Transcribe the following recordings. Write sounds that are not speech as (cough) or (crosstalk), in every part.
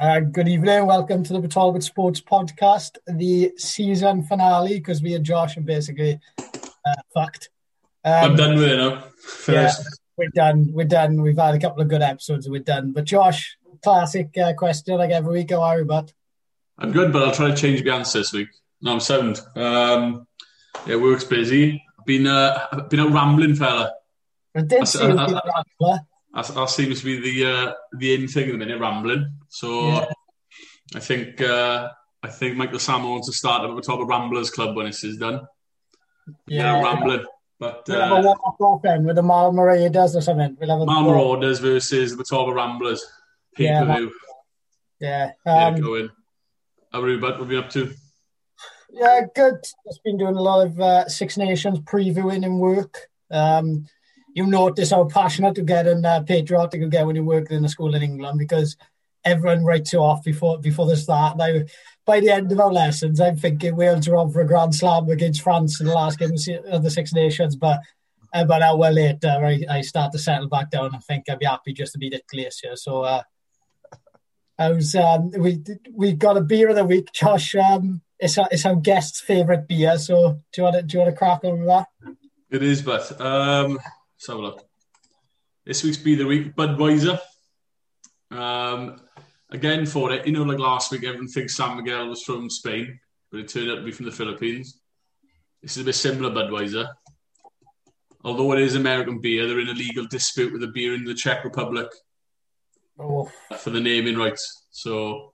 Uh, good evening. Welcome to the Talbot Sports Podcast, the season finale, because me and Josh are basically uh, fucked. Um, I'm done with it now. Yeah, we're done. We're done. We've had a couple of good episodes and we're done. But Josh, classic uh, question like every week. How are you, bud? I'm good, but I'll try to change the answer this week. No, I'm sound. Um, yeah, work's busy. I've been, uh, been out rambling, fella. I did see you rambler. That, that seems to be the uh, the in thing at the minute, rambling. So yeah. I think uh, I think Michael Samo wants to start up at the top of Ramblers Club when this is done. Yeah, yeah rambling. But we'll uh, have a walk off then with the Marlmoroiders does or something. We'll have a Marlmoroiders versus the Torba Ramblers. Yeah, view. yeah. Um, yeah, going. How are you, bud? What have you up to? Yeah, good. Just been doing a lot of uh, Six Nations previewing and work. Um, you notice how passionate you get and uh, patriotic you get when you work in a school in England because everyone writes you off before before the start. Now, by the end of our lessons, I'm thinking Wales are on for a grand slam against France in the last game of the Six Nations, but about an hour later, I, I start to settle back down and think I'd be happy just to be the Glacier. So, uh, I was um, we we got a beer of the week, Josh. Um, it's our, it's our guest's favourite beer. So, do you want to do you want to crack on with that? It is, but um, Let's have a look. This week's Be the Week, Budweiser. Um, again, for it, you know, like last week, everyone thinks San Miguel was from Spain, but it turned out to be from the Philippines. This is a bit similar, Budweiser. Although it is American beer, they're in a legal dispute with a beer in the Czech Republic oh. for the naming rights. So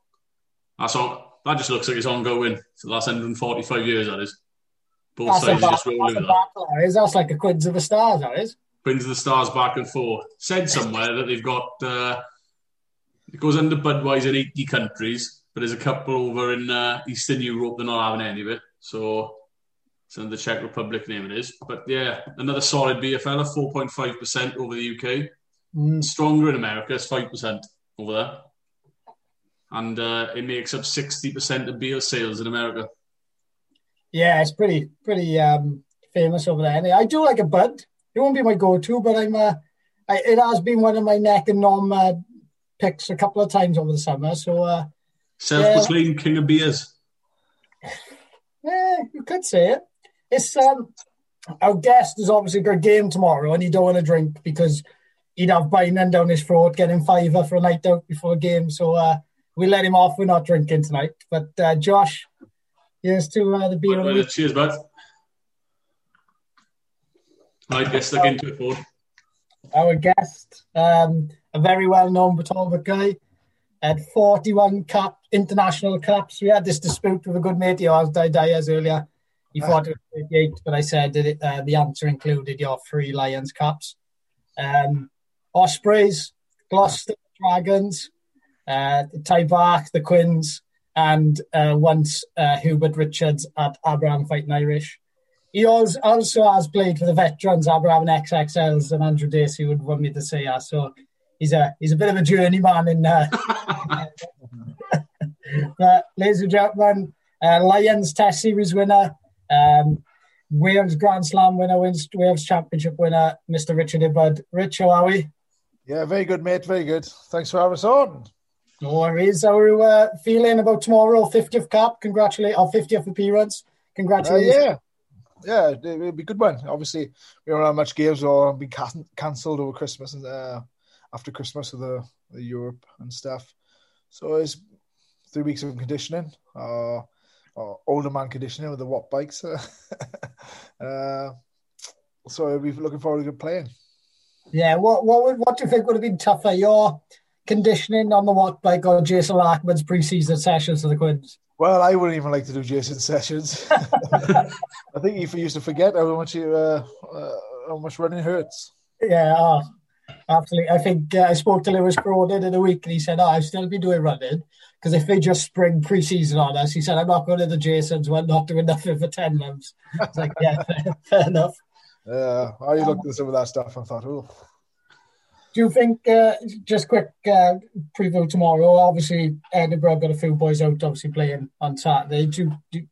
that's all. That just looks like it's ongoing for the last 145 years. That is. Both that's sides just rolling with that. that is. That's like the Queens of the Stars. That is brings the stars back and forth. Said somewhere that they've got uh, it goes under Budweiser in 80 countries, but there's a couple over in uh, Eastern Europe they're not having any of it. So it's in the Czech Republic name it is. But yeah, another solid beer fella, 4.5% over the UK. Mm. Stronger in America, it's 5% over there. And uh, it makes up 60% of beer sales in America. Yeah, it's pretty pretty um, famous over there. I do like a Bud it won't be my go-to, but I'm. Uh, I, it has been one of my neck and nom uh, picks a couple of times over the summer. So uh, self-proclaimed yeah. king of beers. (laughs) Yeah, you could say it. It's um, our guest is obviously got a game tomorrow, and he don't want to drink because he'd have Bynum down his throat, getting fiver for a night out before a game. So uh, we let him off. We're not drinking tonight. But uh, Josh, here's to uh, the beer. Well, cheers, bud. I guess look into it for. Our guest, um, a very well-known Batalva guy, had 41 cap international caps. We had this dispute with a good mate of yours, Diaz, earlier. He ah. thought it was 38, but I said that it, uh, the answer included your three Lions caps. Um, Ospreys, Gloucester Dragons, uh, Taibach, the Quins, and uh, once uh, Hubert Richards at Aberavon Fighting Irish. He also, also has played for the veterans, Aberavon XXLs, and Andrew Dacey would want me to say that. So he's a he's a bit of a journeyman in there. (laughs) (laughs) but, ladies and gentlemen, uh, Lions Test Series winner, um, Wales Grand Slam winner, Wales Championship winner, Mr. Richard Hibbard. Rich, how are we? Yeah, very good, mate. Very good. Thanks for having us on. No worries. How are you uh, feeling about tomorrow? 50th cap. Congratulate our 50th appearance. Congratulations. Uh, yeah yeah, it'd be a good one. Obviously, we don't have much games or been cancelled over Christmas and uh, after Christmas with the, the Europe and stuff. So it's three weeks of conditioning, uh, or older man conditioning with the Watt bikes. (laughs) uh, so we're looking forward to playing. Yeah, what what what do you think would have been tougher, your conditioning on the Watt bike or Jason Larkman's pre-season sessions for the Quins? Well, I wouldn't even like to do Jason sessions. (laughs) I think he used to forget how much you, uh, uh, how much running hurts. Yeah, oh, absolutely. I think uh, I spoke to Lewis Cronin in a week, and he said, "Oh, I'll still be doing running because if they just spring pre-season on us, he said, I'm not going to the Jasons. We're not doing nothing for ten months." It's like, yeah, fair, (laughs) fair enough. Yeah, I looked at some of that stuff and thought, oh. Do you think, uh, just quick uh, preview tomorrow, obviously Edinburgh got a few boys out, obviously playing on Saturday. Do, do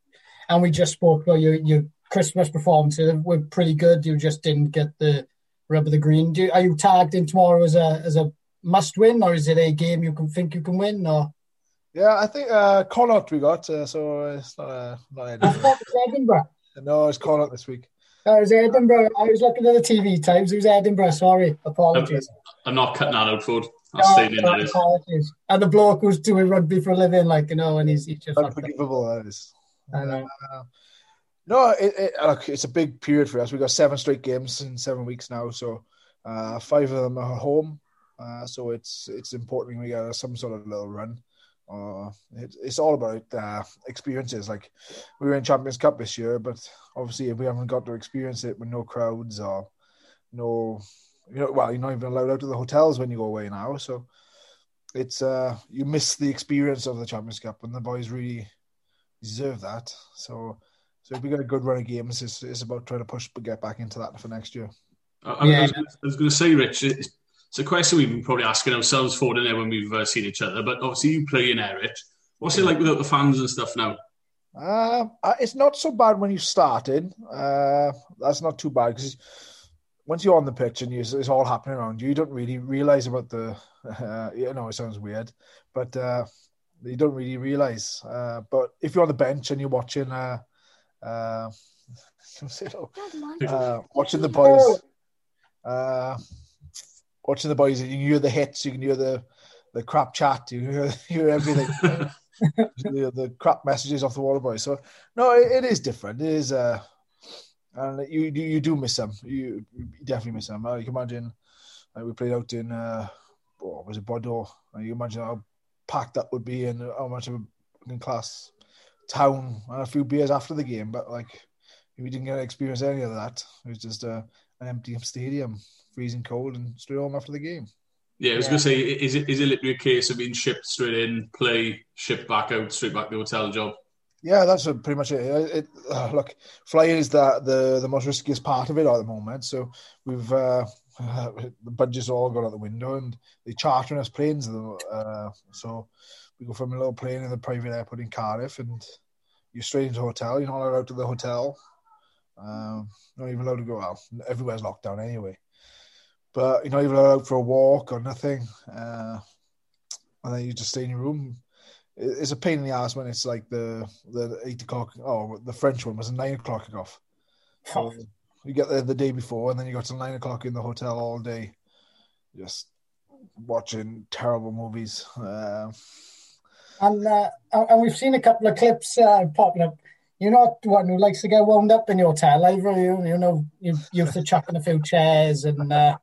and we just spoke about your, your Christmas performances were pretty good. You just didn't get the rub of the green. Do, are you tagged in tomorrow as a as a must win, or is it a game you can think you can win? Or Yeah, I think uh, Connacht we got, uh, so it's not uh, not I Edinburgh. was Edinburgh. no, it's Connacht this week. Oh, it was Edinburgh. I was looking at the TV times. It was Edinburgh. Sorry, apologies. I'm not cutting that out, Ford. I'll No, stay in no, that is. apologies. And the bloke who's doing rugby for a living, like you know, and he's, he's just fucked up. Unforgivable, that is. I know. Uh, no, it, it, look, it's a big period for us. We've got seven straight games in seven weeks now, so uh, five of them are home. Uh, so it's it's important we get some sort of little run. Uh, it, it's all about uh, experiences. Like we were in Champions Cup this year, but obviously if we haven't got to experience it with no crowds or no, you know, well, you're not even allowed out of the hotels when you go away now. So it's uh, you miss the experience of the Champions Cup, and the boys really deserve that. So, so if we get a good run of games, it's, it's about trying to push but get back into that for next year. I, I Yeah. was, I was going to say, Rich, it's, it's a question we've been probably asking ourselves for in there when we've uh, seen each other. But obviously, you play in there, Rich. What's it like without the fans and stuff now? Uh, uh, it's not so bad when you started. Uh, that's not too bad because once you're on the pitch and you, it's all happening around you, you don't really realize about the. Uh, you know, it sounds weird, but uh, you don't really realize. Uh, but if you're on the bench and you're watching, uh, uh, (laughs) uh, watching the boys, uh, watching the boys, you can hear the hits, you can hear the the crap chat, you can hear, (laughs) hear everything. (laughs) the, the crap messages off the water boys. So no, it, it is different. It is, uh, and you you, you do miss them. You, you definitely miss them. Uh, you can imagine like we played out in uh, what was it Bordeaux? And you imagine how packed that would be and how much of a fucking class town and a few beers after the game. But like we didn't get to experience any of that. It was just uh, an empty stadium, freezing cold, and straight home after the game. Yeah, I was Yeah. going to say, is it is it literally a case of being shipped straight in, play, shipped back out, straight back to the hotel job? Yeah, that's uh, pretty much it. it, it uh, look, flying is the, the the most riskiest part of it at the moment. So we've uh, (laughs) the budget's all gone out the window, and they're chartering us planes. Uh, so we go from a little plane in the private airport in Cardiff, and you're straight into a hotel. You're not allowed out to the hotel. Um, not even allowed to go out. Everywhere's locked down anyway. But you're not even allowed out for a walk or nothing. Uh, and then you just stay in your room it's a pain in the ass when it's like the the eight o'clock. Oh, the French one was a nine o'clock off. So you get there the day before, and then you got to nine o'clock in the hotel all day, just watching terrible movies. Uh, And uh, and we've seen a couple of clips uh, popping up. You're not one who likes to get wound up in your hotel, either. You you know you used to chuck in a few chairs and uh,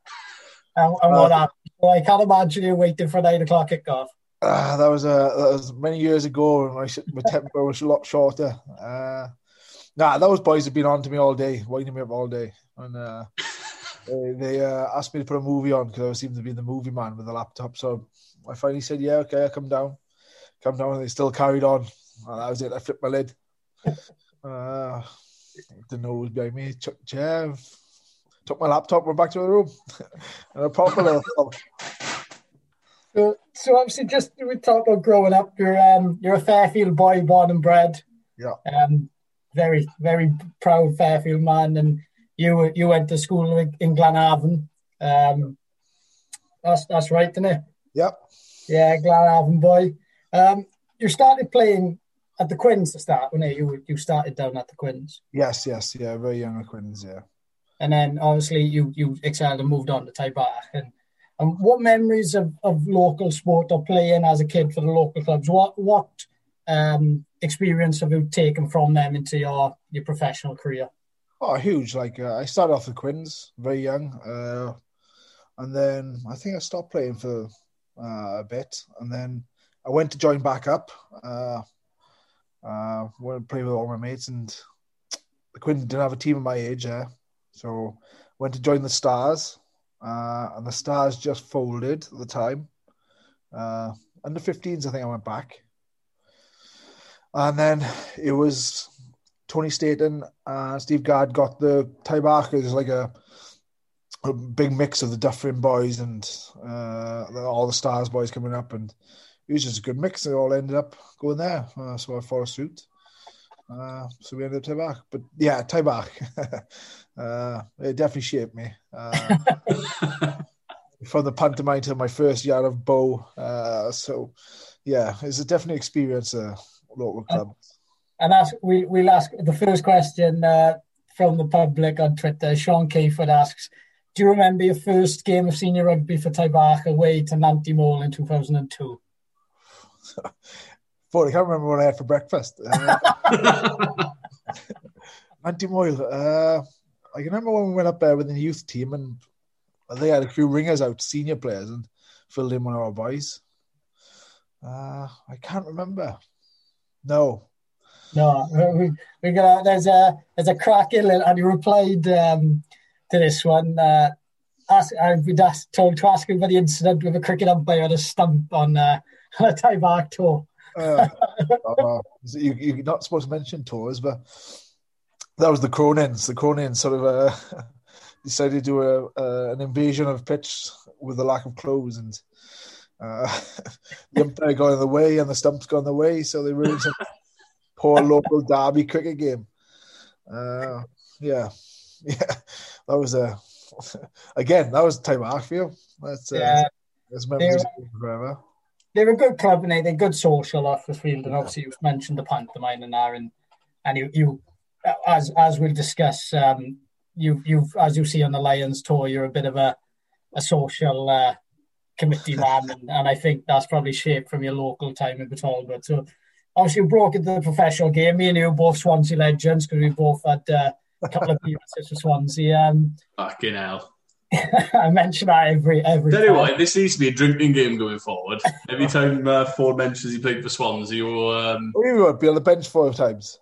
and, and what have you. I can't imagine you waiting for nine o'clock kickoff. Ah, that was uh, that was many years ago when my, my temper was a lot shorter. Uh, nah, those boys have been on to me all day, winding me up all day, and uh, (laughs) they, they uh, asked me to put a movie on because I seemed to be the movie man with the laptop. So I finally said, "Yeah, okay, I'll come down." Come down, and they still carried on. And that was it. I flipped my lid. Uh, didn't know who was behind me. The chair, took my laptop, went back to the room, (laughs) and a proper little. So, so obviously, just we talked about growing up. You're um, you're a Fairfield boy, born and bred. Yeah. Um, very very proud Fairfield man, and you you went to school in- Glenavon. Um, that's that's right, isn't it? Yep. Yeah, Glenavon boy. Um, you started playing at the Quins to start, when you you started down at the Quins, Yes, yes, yeah. Very young at Quins, yeah. and then obviously you you excelled and moved on to Taibach. And and what memories of, of local sport or playing as a kid for the local clubs? What what um, experience have you taken from them into your your professional career? Oh, huge! Like uh, I started off with Quins, very young, uh, and then I think I stopped playing for uh, a bit, and then I went to join back up. Uh, uh, went play with all my mates, and the Quins didn't have a team of my age, yeah. So went to join the Stars, uh, and the Stars just folded at the time. Uh, under 15s, I think I went back, and then it was Tony Staten and Steve Gard got the. It was like a, a big mix of the Dufferin boys and uh, all the Stars boys coming up, and it was just a good mix. They all ended up going there, uh, so I followed suit. Uh, so we ended up Taibach, but yeah, Taibach. (laughs) uh, it definitely shaped me. Uh, (laughs) from the pantomime to my first year of bow. Uh, so yeah, it's a definite experience. A local club. And ask, we, we'll ask the first question uh, from the public on Twitter. Sean Keyford asks, do you remember your first game of senior rugby for Taibach away to Nantymoel in 2002? (laughs) Boy, I can't remember what I had for breakfast. (laughs) Uh, Nantymoel. Uh, I can remember when we went up there with the youth team and they had a few ringers out, senior players, and filled in one of our boys. Uh, I can't remember. No. No, we, we got there's a there's a crack in it, and he replied um, to this one. Uh, ask, I've been asked, told to ask him about the incident with a cricket umpire on a stump on, uh, (laughs) on a Taibach tour. Uh, uh, you, you're not supposed to mention tours, but that was the Cronins. The Cronins sort of uh, (laughs) decided to do a, uh, an invasion of pitch with a lack of clothes, and uh, (laughs) the umpire got in the way, and the stumps got in the way, so they ruined some (laughs) poor local derby cricket game. Uh, yeah, yeah, that was a again that was time you. That's uh, yeah. that's memories forever. They're a good club and they're good social off the field, and obviously you've mentioned the pantomime and there, and and you you as as we'll discuss, um, you you've as you see on the Lions tour, you're a bit of a a social uh, committee (laughs) man, and, and I think that's probably shaped from your local time in But So obviously, we broke into the professional game. Me and you are both Swansea legends because we both had uh, a couple of (laughs) appearances for Swansea. Um, Fucking hell. (laughs) I mention that every every. Tell you what, this needs to be a drinking game going forward. Every time uh, Ford mentions he played for Swansea, or um... we would be on the bench five times.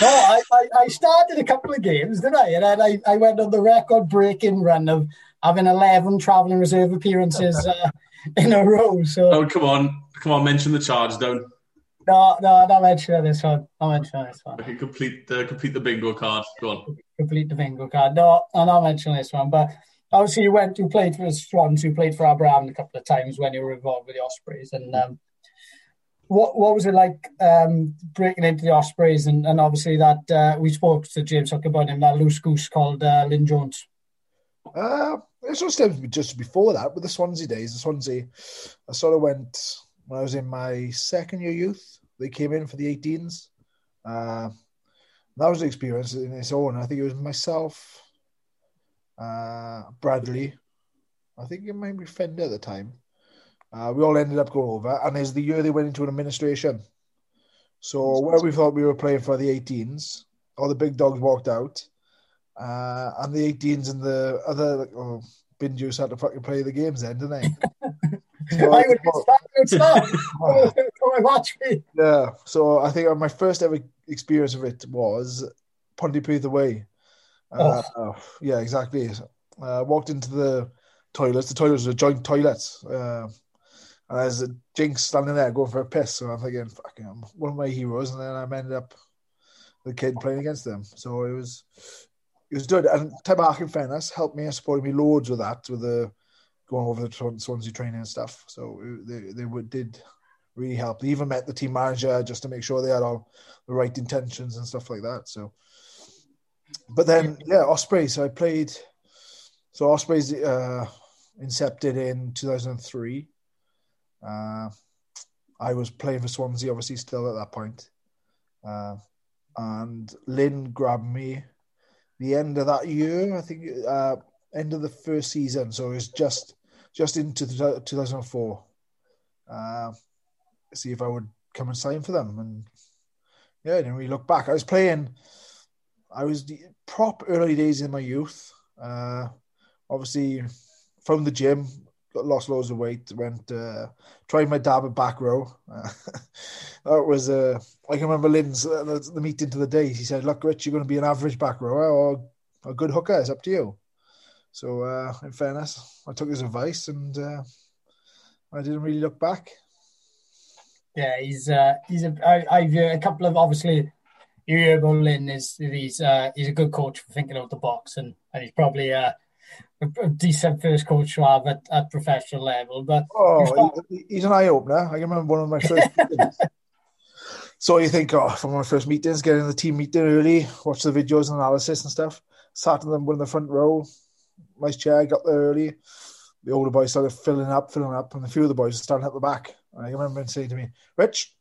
No, I, I, I, started a couple of games, didn't I? And then I, I went on the record breaking run of having 11 travelling reserve appearances (laughs) uh, in a row. So Oh, come on. Come on, mention the charge, don't. No, no, not mention this one. Not mention this one. Okay, complete the complete the bingo card. Go on. Complete the bingo card. No, I'm not mentioning this one. But obviously, you went, you played for the Swans, you played for Aberavon a couple of times when you were involved with the Ospreys, and um, what what was it like um, breaking into the Ospreys and, and obviously that uh, we spoke to James Hook about him that loose goose called uh, Lyn Jones. Uh, it sort just before that with the Swansea days. The Swansea, I sort of went when I was in my second year youth. They came in for the 18s. Uh, that was an experience in its own. I think it was myself, uh, Bradley. I think it might be Fender at the time. Uh, we all ended up going over, and it's the year they went into an administration. So where we thought we were playing for the 18s, all the big dogs walked out, uh, and the 18s and the other oh, bin juice had to fucking play the games then, didn't they? (laughs) so, I would stop. (laughs) Come watch me. Yeah. So I think my first ever experience of it was Pontypridd away. Uh, oh. yeah, exactly. Uh, walked into the toilets. The toilets were joint toilets. Uh, and there's a Jinx standing there going for a piss. So I'm thinking, fucking, I'm one of my heroes. And then I ended up the kid playing against them. So it was it was good. And Tim in fairness, helped me and supported me loads with that, with the going over the Swansea training and stuff. So they they did really help. They even met the team manager just to make sure they had all the right intentions and stuff like that. So, but then yeah, Osprey. So I played. So Ospreys uh, incepted in 2003. Uh, I was playing for Swansea, obviously, still at that point. Uh, and Lyn grabbed me the end of that year, I think, uh, end of the first season. So it was just just into 2004. Uh, see if I would come and sign for them. And yeah, I didn't really look back. I was playing, I was the prop early days in my youth. Uh, obviously, from the gym, lost loads of weight. Went uh, tried my dab at back row. Uh, (laughs) that was uh, I can remember Lyn's uh, the, meeting to the day. He said, "Look, Rich, you're going to be an average back rower or a good hooker. It's up to you." So, uh, in fairness, I took his advice and uh, I didn't really look back. Yeah, he's uh, he's a I, I've a couple of obviously you hear is he's uh, he's a good coach for thinking out the box and, and he's probably uh, a, decent first coach to have at, at professional level. But oh, he's an eye opener. I remember one of my (laughs) first. so you think, oh, from my first meetings, getting the team meeting early, watch the videos and analysis and stuff. Sat in them in the front row, nice chair, got there early. The older boys started filling up, filling up, and a few of the boys starting at the back. I remember him saying to me, "Rich,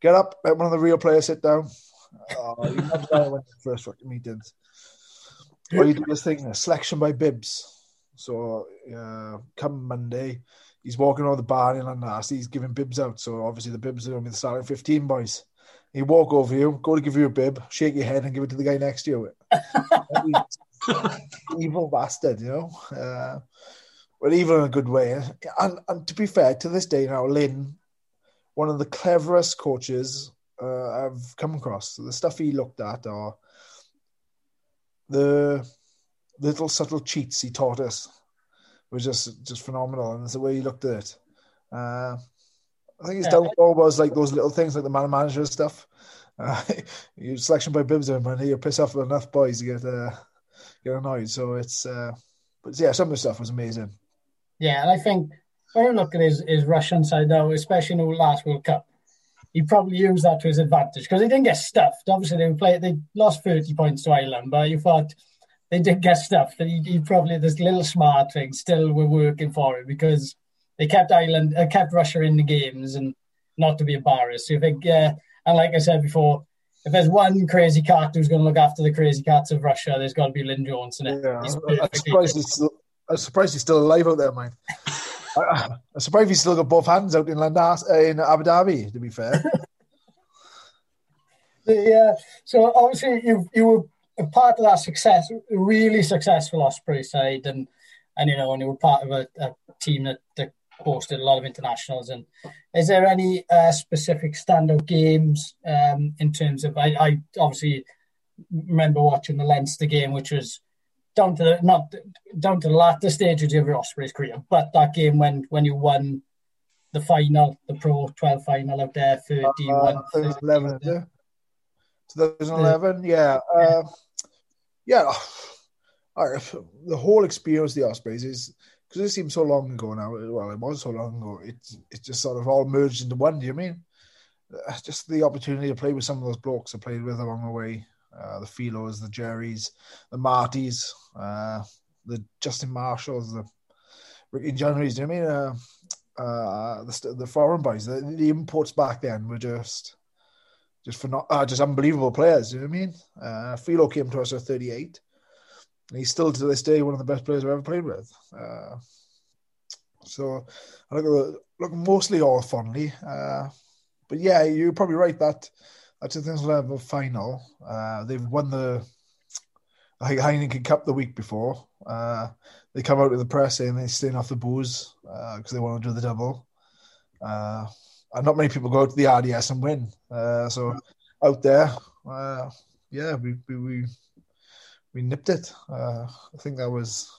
get up, let one of the real players sit down." Oh, you never know when the first fucking meetings. Or you do this thing, a selection by bibs. So uh, come Monday, he's walking around the bar in Llandarcy, he's giving bibs out. So obviously the bibs are only the starting 15 boys. He walk over you, go to give you a bib, shake your head and give it to the guy next to you. (laughs) evil bastard, you know. Uh, but evil in a good way. And, and to be fair, to this day now, Lyn, one of the cleverest coaches uh, I've come across. The stuff he looked at are the little subtle cheats he taught us was just just phenomenal, and it's the way he looked at it. Uh, I think his downfall was like those little things like the man manager stuff. Uh, (laughs) you selection by bibs and you piss off enough boys to get uh, get annoyed. So it's, uh, but yeah, some of the stuff was amazing. Yeah, and I think when you look at his, his Russian side though, especially in the last World Cup, he probably used that to his advantage because he didn't get stuffed. Obviously, they played, they lost 30 points to Ireland, but you thought they did get stuffed. And he, he probably, this little smart thing still were working for him because they kept Ireland, uh, kept Russia in the games and not to be embarrassed. So I think, uh, and like I said before, if there's one crazy cat who's going to look after the crazy cats of Russia, there's got to be Lyn it. Yeah, I'm surprised, I'm surprised he's still alive out there, man. (laughs) (sighs) I, am surprised he's still got both hands out in Landas, uh, in Abu Dhabi. To be fair. (laughs) yeah. So obviously you you were a part of that success, really successful Osprey side, and and you know, and you were part of a, a team that, that hosted a lot of internationals. And is there any uh, specific standout games um, in terms of? I, I obviously remember watching the Leinster game, which was down to the not down to the latter stages of your Ospreys career, but that game when when you won the final, the Pro 12 final out there, 31. Uh, 2011, yeah. 2011, yeah. Uh, yeah. the whole experience of the Ospreys is because it seems so long ago now. Well, it was so long ago. It's it's just sort of all merged into one. Do you mean? Uh, just the opportunity to play with some of those blokes I played with along the way, uh, the Filos, the Jerrys, the Martys, uh, the Justin Marshalls, the Ricky Januarie's. Do you mean? Uh, uh, the the foreign boys, the, the, imports back then were just just for not uh, just unbelievable players. Do You know what I mean? Uh, Filo came to us at 38. And he's still to this day one of the best players I've ever played with. Uh, so I look, look mostly all fondly. Uh, but yeah, you're probably right that that 2011 final, uh, they've won the Heineken Cup the week before. Uh, they come out with the press saying they're staying off the booze because uh, they want to do the double. Uh, and not many people go to the RDS and win. Uh, so out there, yeah, we, we, we we nipped it. I think that was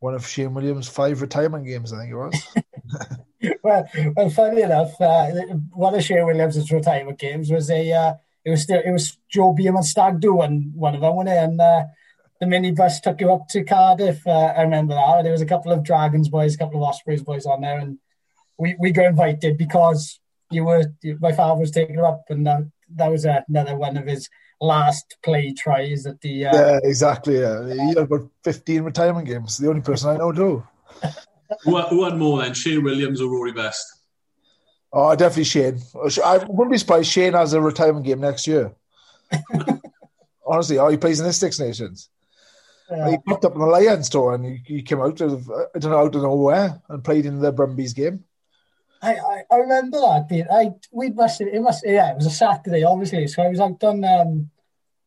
one of Shane Williams' five retirement games. I think it was. (laughs) well, well, funny enough, uh, one of Shane Williams' retirement games was a. Uh, it was it was Joe Beam and Stag Do one one of them, wasn't it? And uh, the minibus took you up to Cardiff. Uh, I remember that. There was a couple of Dragons boys, a couple of Ospreys boys on there, and we, we got invited because you were my father was taking up, and that, that was another one of his last play tries at the. Uh... Yeah, exactly. Yeah, he had about fifteen retirement games. The only person I know do. Who, who had more then, Shane Williams or Rory Best? Oh, definitely Shane. I wouldn't be surprised Shane has a retirement game next year. (laughs) Honestly, oh, he plays in the Six Nations. Yeah. He popped up in the Lions tour and he, he, came out of I don't know out of nowhere and played in the Brumbies game. I, I, I remember that bit. I we must it must yeah it was a Saturday obviously so I was out on um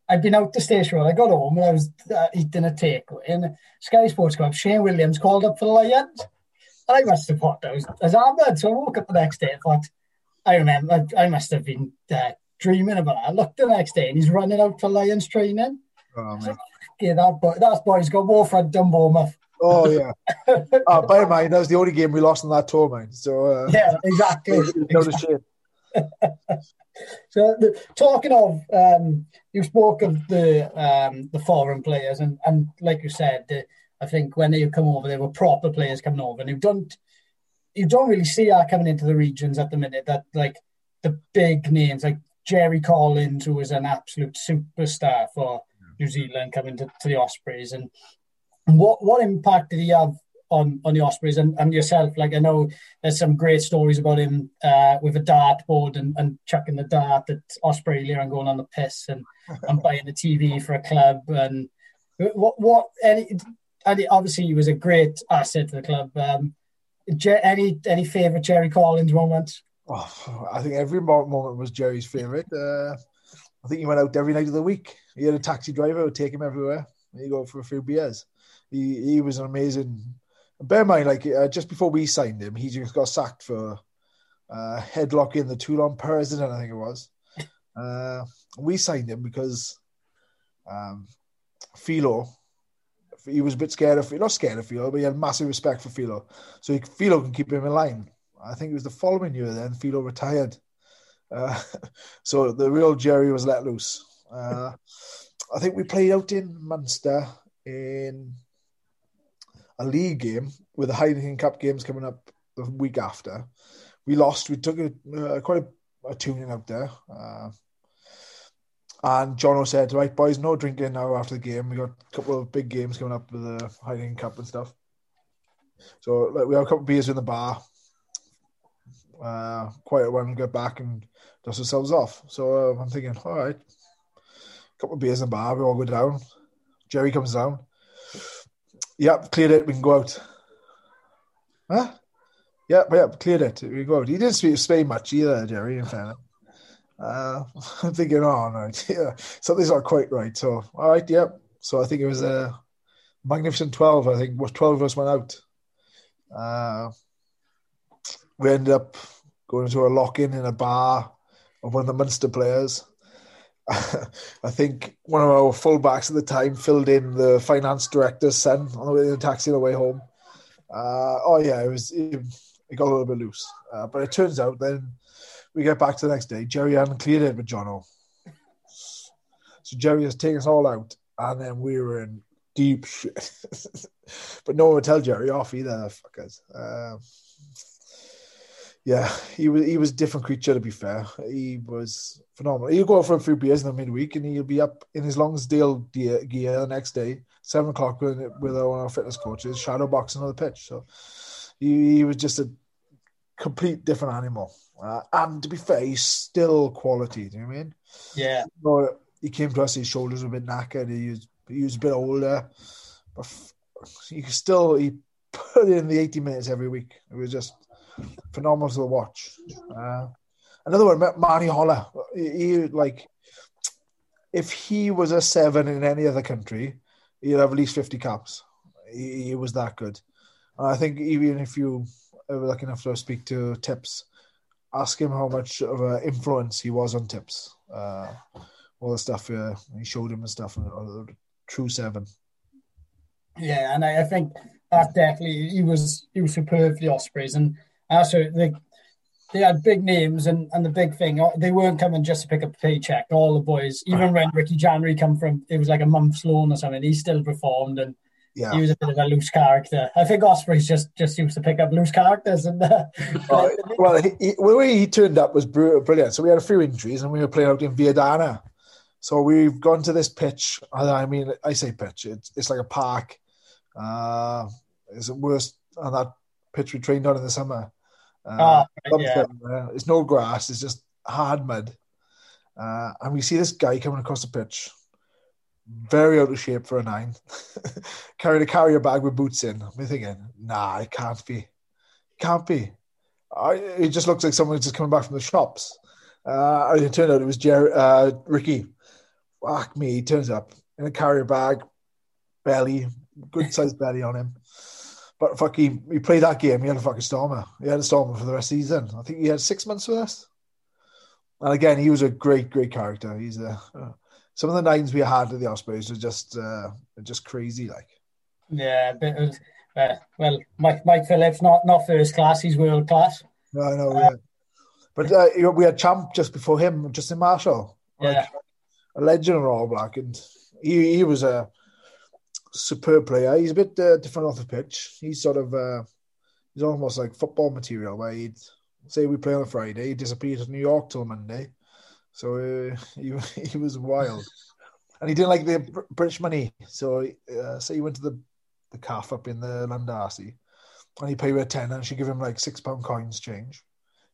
I'd been out the station I got home and I was uh, eating a takeaway and Sky Sports Club Shane Williams called up for the Lions and I must have thought I was as Ahmed so I woke up the next day and thought I remember I, I must have been uh, dreaming about it I looked the next day and he's running out for Lions training oh, man. yeah that boy that boy's got more front than Bournemouth Oh yeah. uh, (laughs) bear in mind that was the only game we lost in that tour, man. So uh, yeah, exactly. (laughs) exactly. (laughs) so the, talking of, um, you spoke of the um, the foreign players, and, and like you said, the, I think when they come over, they were proper players coming over, and you don't you don't really see that coming into the regions at the minute. That like the big names like Jerry Collins, who was an absolute superstar for New Zealand, coming to, to the Ospreys, and what what impact did he have on on the Ospreys and, and yourself. Like I know there's some great stories about him uh, with a dartboard and, and chucking the dart at Australia and going on the piss and, (laughs) and buying a TV for a club and what what any, any obviously he was a great asset to the club. Um, any any favourite Jerry Collins moment? Oh, I think every moment was Jerry's favourite. Uh, I think he went out every night of the week. He had a taxi driver who would take him everywhere. He go for a few beers. He he was an amazing. Bear in mind, like uh, just before we signed him, he just got sacked for uh, headlocking the Toulon president. I think it was. Uh, we signed him because um, Filo, he was a bit scared of, not scared of Filo, but he had massive respect for Filo. So he, Filo can keep him in line. I think it was the following year then Philo retired. Uh, (laughs) so the real Jerry was let loose. Uh, I think we played out in Munster in a league game with the Heineken Cup games coming up the week after. We lost. We took a, uh, quite a, a tuning out there. Uh, and Jono said, right, boys, no drinking now after the game. We got a couple of big games coming up with the Heineken Cup and stuff. So like, we have a couple of beers in the bar. Uh, quiet one, get back and dust ourselves off. So uh, I'm thinking, all right, a couple of beers in the bar, we all go down. Jerry comes down. Yep, cleared it, we can go out. Huh? Yep, yep, cleared it. We can go out. He didn't speak Spain much either, Jerry, in fairness. Uh, (laughs) I'm thinking, oh no, yeah, something's not quite right. So, all right, yep. So I think it was a magnificent twelve. I think was twelve of us went out. Uh, we ended up going to a lock-in in a bar of one of the Munster players. (laughs) I think one of our fullbacks at the time filled in the finance director's son on the way in the taxi on the way home. Uh, oh yeah, it was it, it, got a little bit loose, uh, but it turns out then we get back to the next day. Jerry hadn't cleared it with Jono. So Jerry has taken us all out, and then we were in deep shit. (laughs) but no one would tell Jerry off either, fuckers. Uh, yeah, he was he was a different creature to be fair. He was phenomenal. He'll go out for a few beers in the midweek and he'll be up in his Lonsdale gear, gear the next day, seven o'clock with, with one of our fitness coaches, shadow boxing on the pitch. So he, he was just a complete different animal. Uh, and to be fair, he's still quality. Do you know what I mean? Yeah. So he came to us, his shoulders were a bit knackered. He was, he was a bit older, but he still he put in the eighty minutes every week. It was just phenomenal to watch. Uh, another one, Marty Holah. He, he, like if he was a seven in any other country, he'd have at least fifty caps. He, he was that good. And I think even if you were lucky enough to speak to Tips ask him how much of an influence he was on tips. Uh, all the stuff uh, he showed him and stuff, uh, true seven. Yeah, and I, I, think that definitely he was he was superb for the Ospreys, and also they they had big names, and, and the big thing uh, they weren't coming just to pick up a paycheck. All the boys, even when Ricky Januarie come from, it was like a month's loan or something. He still performed, and yeah. he was a bit of a loose character. I think Ospreys just just used to pick up loose characters. And uh, (laughs) well, he, he, the way he turned up was brilliant. So we had a few injuries, and we were playing out in Viadana. So we've gone to this pitch. I mean, I say pitch. It's it's like a park. Uh, it's the worst on that pitch we trained on in the summer. Uh, oh, yeah. It's no grass. It's just hard mud. Uh, and we see this guy coming across the pitch very out of shape for a nine. (laughs) Carrying a carrier bag with boots in. I'm thinking, nah, it can't be. It can't be. I, it just looks like someone just coming back from the shops. Uh, and it turned out it was Jer- uh, Ricky. Fuck me, he turns up in a carrier bag, belly, good sized belly on him. But fuck, he, he played that game. He had a fucking stormer. He had a stormer for the rest of the season. I think he had six months with us. And again, he was a great, great character. He's a, uh, some of the nines we had at the Ospreys were just uh, just crazy. Like, yeah, but was, uh, well, Mike Mike Phillips not not first class, he's world class. No, I know, uh, yeah. But uh, we had Champ just before him, Justin Marshall, like yeah. a legend in All Black, and he he was a superb player. He's a bit uh, different off the pitch. He's sort of uh, he's almost like football material, where he'd say we play on a Friday, he disappeared to New York till Monday so uh, (laughs) he he was wild, and he didn't like the British money. So uh, so he went to the the calf up in the Llandarcy, and he pay with a ten, and she give him like six pound coins change.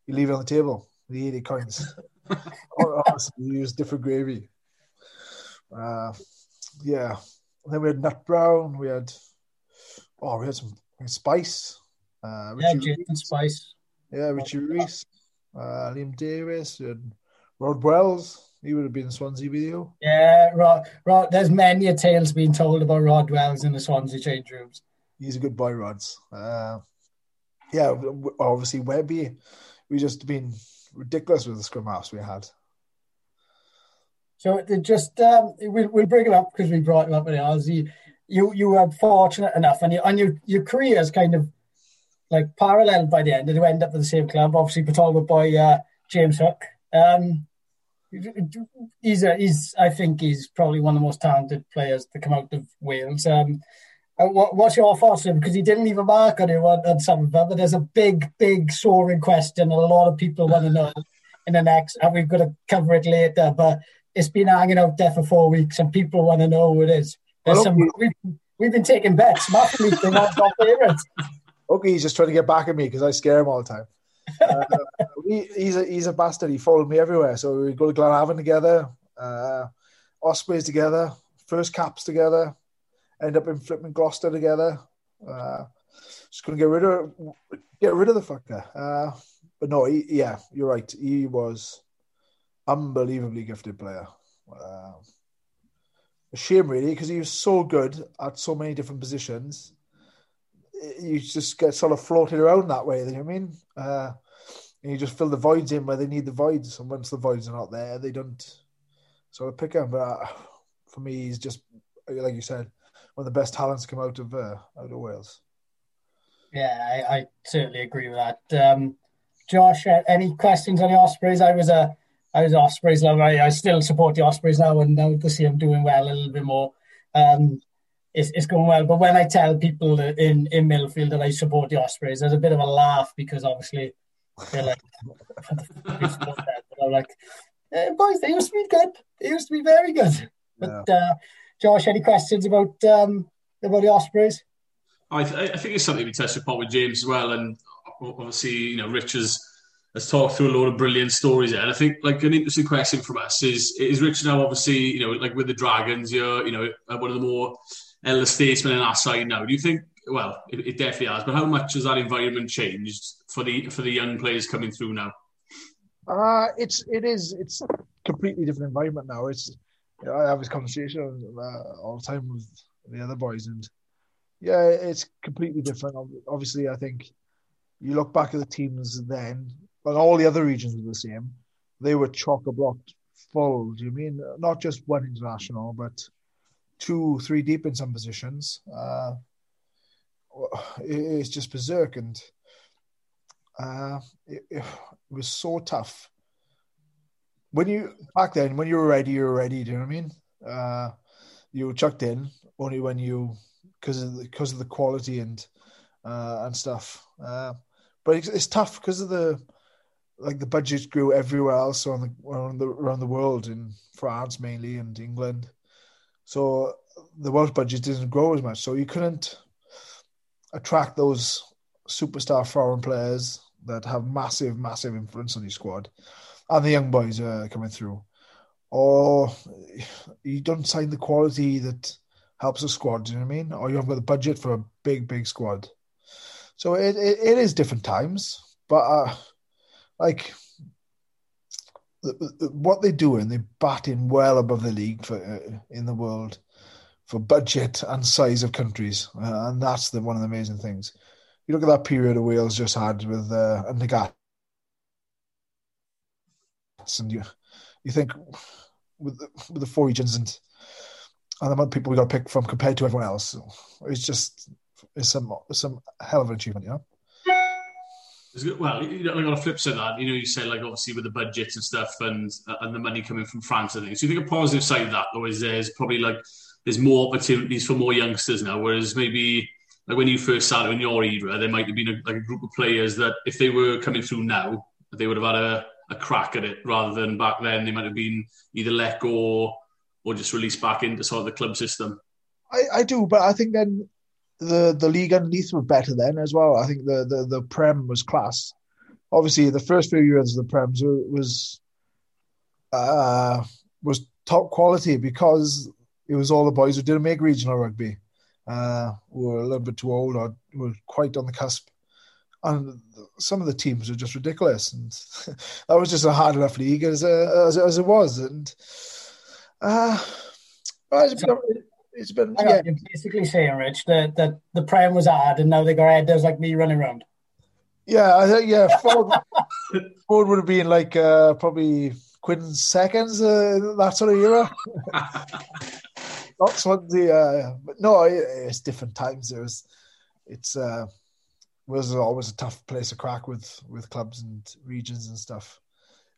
You leave it on the table, the eighty coins. (laughs) Honestly, you use different gravy. Uh, yeah. Then we had nut brown. We had oh, we had some spice. Uh, yeah, Jason Spice. Yeah, Richie Reese, uh, Liam Davis, and Rod Wells. He would have been in Swansea video. Yeah, Rod, Rod. There's many a tales being told about Rod Wells in the Swansea change rooms. He's a good boy, Rods. Uh, yeah, obviously Webby. We just been ridiculous with the scrum halves we had. So just um, we'll, we'll bring it up because we brought him up with ours. You, you you were fortunate enough, and you, and your your career is kind of like paralleled by the end. That you end up with the same club, obviously. Pataulga boy uh, James Hook. Um, he's a, he's I think he's probably one of the most talented players to come out of Wales. Um, uh, what, what's your thoughts on him? Because he didn't leave a mark on you on, on some of them, but there's a big, big soaring question. And a lot of people want to know in the next, and we've got to cover it later. But it's been hanging out there for four weeks, and people want to know who it is. There's some, we've, we've been taking bets. Massively, they want our favourites. Okay, he's just trying to get back at me because I scare him all the time. Uh, he, he's a he's a bastard. He followed me everywhere. So we go to Glenavon together, uh, Ospreys together, first caps together, end up in flipping Gloucester together. Uh, just gonna get rid of get rid of the fucker. Uh, but no, he, yeah, you're right. He was unbelievably gifted player. Uh, a shame, really, because he was so good at so many different positions. You just get sort of floated around that way. You know what I mean? Uh, and you just fill the voids in where they need the voids, and once the voids are not there, they don't sort of pick them. But uh, for me, he's just like you said, one of the best talents come out of uh, out of Wales. Yeah, I, I certainly agree with that. Um, Josh, uh, any questions on the Ospreys? I was a I was Ospreys lover. I, I still support the Ospreys now, and now to see them doing well a little bit more, um, it's, it's going well. But when I tell people in in Millfield that I support the Ospreys, there's a bit of a laugh because obviously they're like, I'm (laughs) like, eh, boys, they used to be good. They used to be very good. But yeah. uh, Josh, any questions about um, about the Ospreys? I, th- I think it's something we touched upon with James as well, and obviously, you know, Rich has, talked through a lot of brilliant stories there. And I think, like, an interesting question from us is: Is Rich now obviously, you know, like with the Dragons, you're, you know, one of the more elder statesmen in our side now. Do you think? Well, it, it definitely has, but how much has that environment changed for the for the young players coming through now? Uh it's it is it's a completely different environment now. It's you know, I have this conversation uh, all the time with the other boys, and yeah, it's completely different. Obviously, I think you look back at the teams then, but all the other regions were the same. They were chock a block full. Do you mean not just one international, but two, three deep in some positions? Uh, it's just berserk, and uh, it, it was so tough when you back then when you were ready, you were ready. Do you know what I mean? Uh, you were chucked in only when you because of because of the quality and uh, and stuff. Uh, but it's, it's tough because of the like the budget grew everywhere else around the around the around the world in France mainly and England. So the Welsh budget didn't grow as much, so you couldn't attract those superstar foreign players that have massive, massive influence on your squad and the young boys uh, coming through, or you don't sign the quality that helps a squad. Do you know what I mean? Or you haven't got the budget for a big, big squad. So it it, it is different times, but uh, like what they do and they bat in well above the league for uh, in the world for budget and size of countries, uh, and that's the one of the amazing things. You look at that period of Wales just had with uh, Nagat and you you think with the, with the four regions and and the amount of people we got to pick from compared to everyone else, it's just it's some some hell of an achievement, you know. Well, you know, like on a flip side of that, you know, you say like obviously with the budgets and stuff and and the money coming from France and things. So you think a positive side of that though is there's probably like there's more opportunities for more youngsters now, whereas maybe like when you first started in your era, there might have been a, like a group of players that if they were coming through now, they would have had a a crack at it rather than back then they might have been either let go or just released back into sort of the club system. I, I do, but I think then the the league underneath were better then as well. I think the the, the Prem was class. Obviously, the first few years of the Prems was uh, was top quality because it was all the boys who didn't make regional rugby, uh, who were a little bit too old or were quite on the cusp. And some of the teams were just ridiculous, and (laughs) that was just a hard enough league as uh, as, as it was. And uh, it's it's been yeah. You're basically saying, Rich, that, that the prem was hard, and now they got headers like me running around. Yeah, I think yeah, Foard, (laughs) Foard would have been like uh, probably Quins seconds, uh, that sort of era. (laughs) That's what the uh, but no, it, it's different times. It was, it's uh, was always a tough place to crack with with clubs and regions and stuff,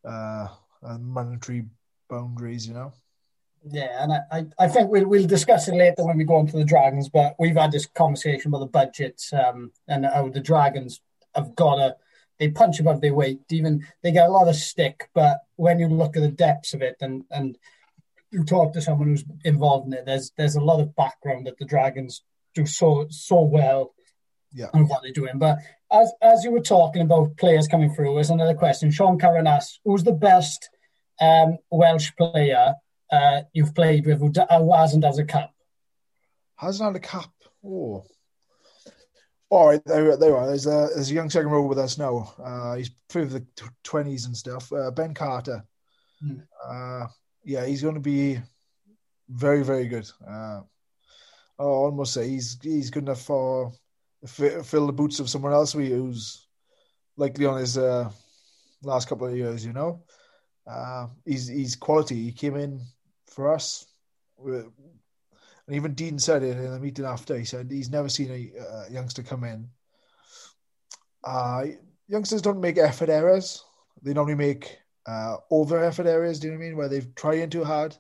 uh, and monetary boundaries, you know. Yeah, and I, I think we'll we'll discuss it later when we go on to the Dragons. But we've had this conversation about the budgets um, and how the Dragons have got a they punch above their weight. Even they get a lot of stick, but when you look at the depths of it and and you talk to someone who's involved in it, there's there's a lot of background that the Dragons do so so well. Yeah, and what they're doing. But as as you were talking about players coming through, there's another question. Sean Curran asks, "Who's the best um, Welsh player uh, you've played with who, who hasn't has a cap?" Hasn't had a cap. Oh, all right, there, there are. There's a, there's a young second row with us now. Uh, he's through the twenties and stuff. Uh, ben Carter. Mm. Uh, yeah, he's going to be very, very good. Uh, I almost say he's he's good enough for fill the boots of someone else who's likely on his uh, last couple of years. You know, uh, he's he's quality. He came in for us and even Dean said it in the meeting after. He said he's never seen a uh, youngster come in. Uh, youngsters don't make effort errors. They normally make uh, over effort errors. Do you know what I mean? Where they've tried too hard,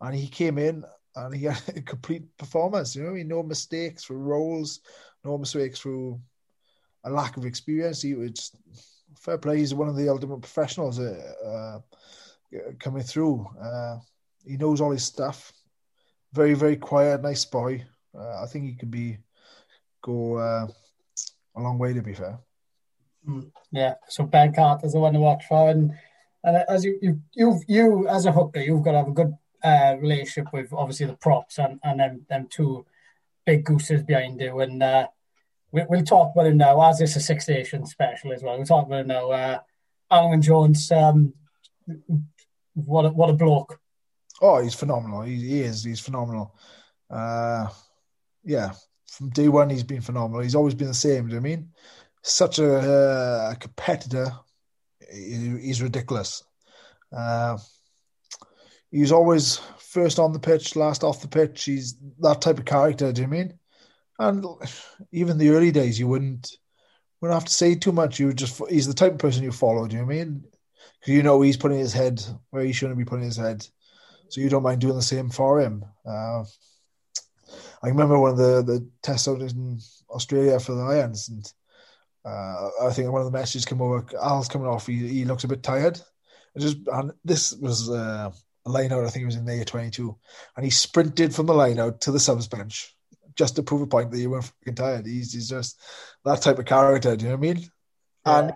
and he came in and he (laughs) had a complete performance. You know, I mean, no mistakes for roles, no mistakes through a lack of experience. He was fair play. He's one of the ultimate professionals uh, uh, coming through. Uh, he knows all his stuff very very quiet, nice boy. Uh, I think he could be go uh, a long way. To be fair. Mm, yeah. So Ben Carter's the one to watch for, and and as you you you you as a hooker, you've got to have a good uh, relationship with obviously the props and and them them two big gooses behind you, and uh, we, we'll talk about him now. As it's a Six Nation special as well, we'll talk about him now. Uh, Alan Jones, um, what a, what a bloke! Oh, he's phenomenal. He, he is. He's phenomenal. Uh, yeah, from day one, he's been phenomenal. He's always been the same. Do you know I mean? Such a, uh, competitor. He, he's ridiculous. Uh, he's always first on the pitch, last off the pitch. He's that type of character. Do you mean? And even the early days, you wouldn't wouldn't have to say too much. You just he's the type of person you follow. Do you mean? Because you know he's putting his head where he shouldn't be putting his head so you don't mind doing the same for him. Uh, I remember one of the the tests out in Australia for the Lions, and uh, I think one of the messages came over. Al's coming off. He, he looks a bit tired. And just and this was uh, a line out. I think it was in the twenty two, and he sprinted from the line out to the subs bench just to prove a point that he weren't fucking tired. He's, he's just that type of character. Do you know what I mean? Yeah. And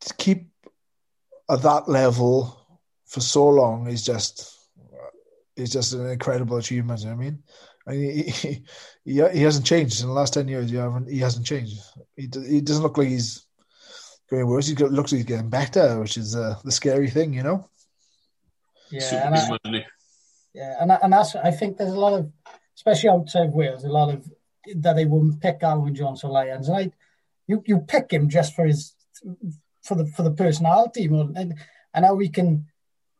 to keep at that level for so long is just is just an incredible achievement. You know I mean, I mean he, he, he hasn't changed in the last ten years. He haven't he hasn't changed. He he doesn't look like he's going worse. He looks like he's getting better, which is uh, the scary thing, you know. Yeah, and I, yeah, and and that's I think there's a lot of, especially outside Wales, a lot of that they wouldn't pick Alwyn Johnson Lions, and I, you you pick him just for his for the for the personality, and and how we can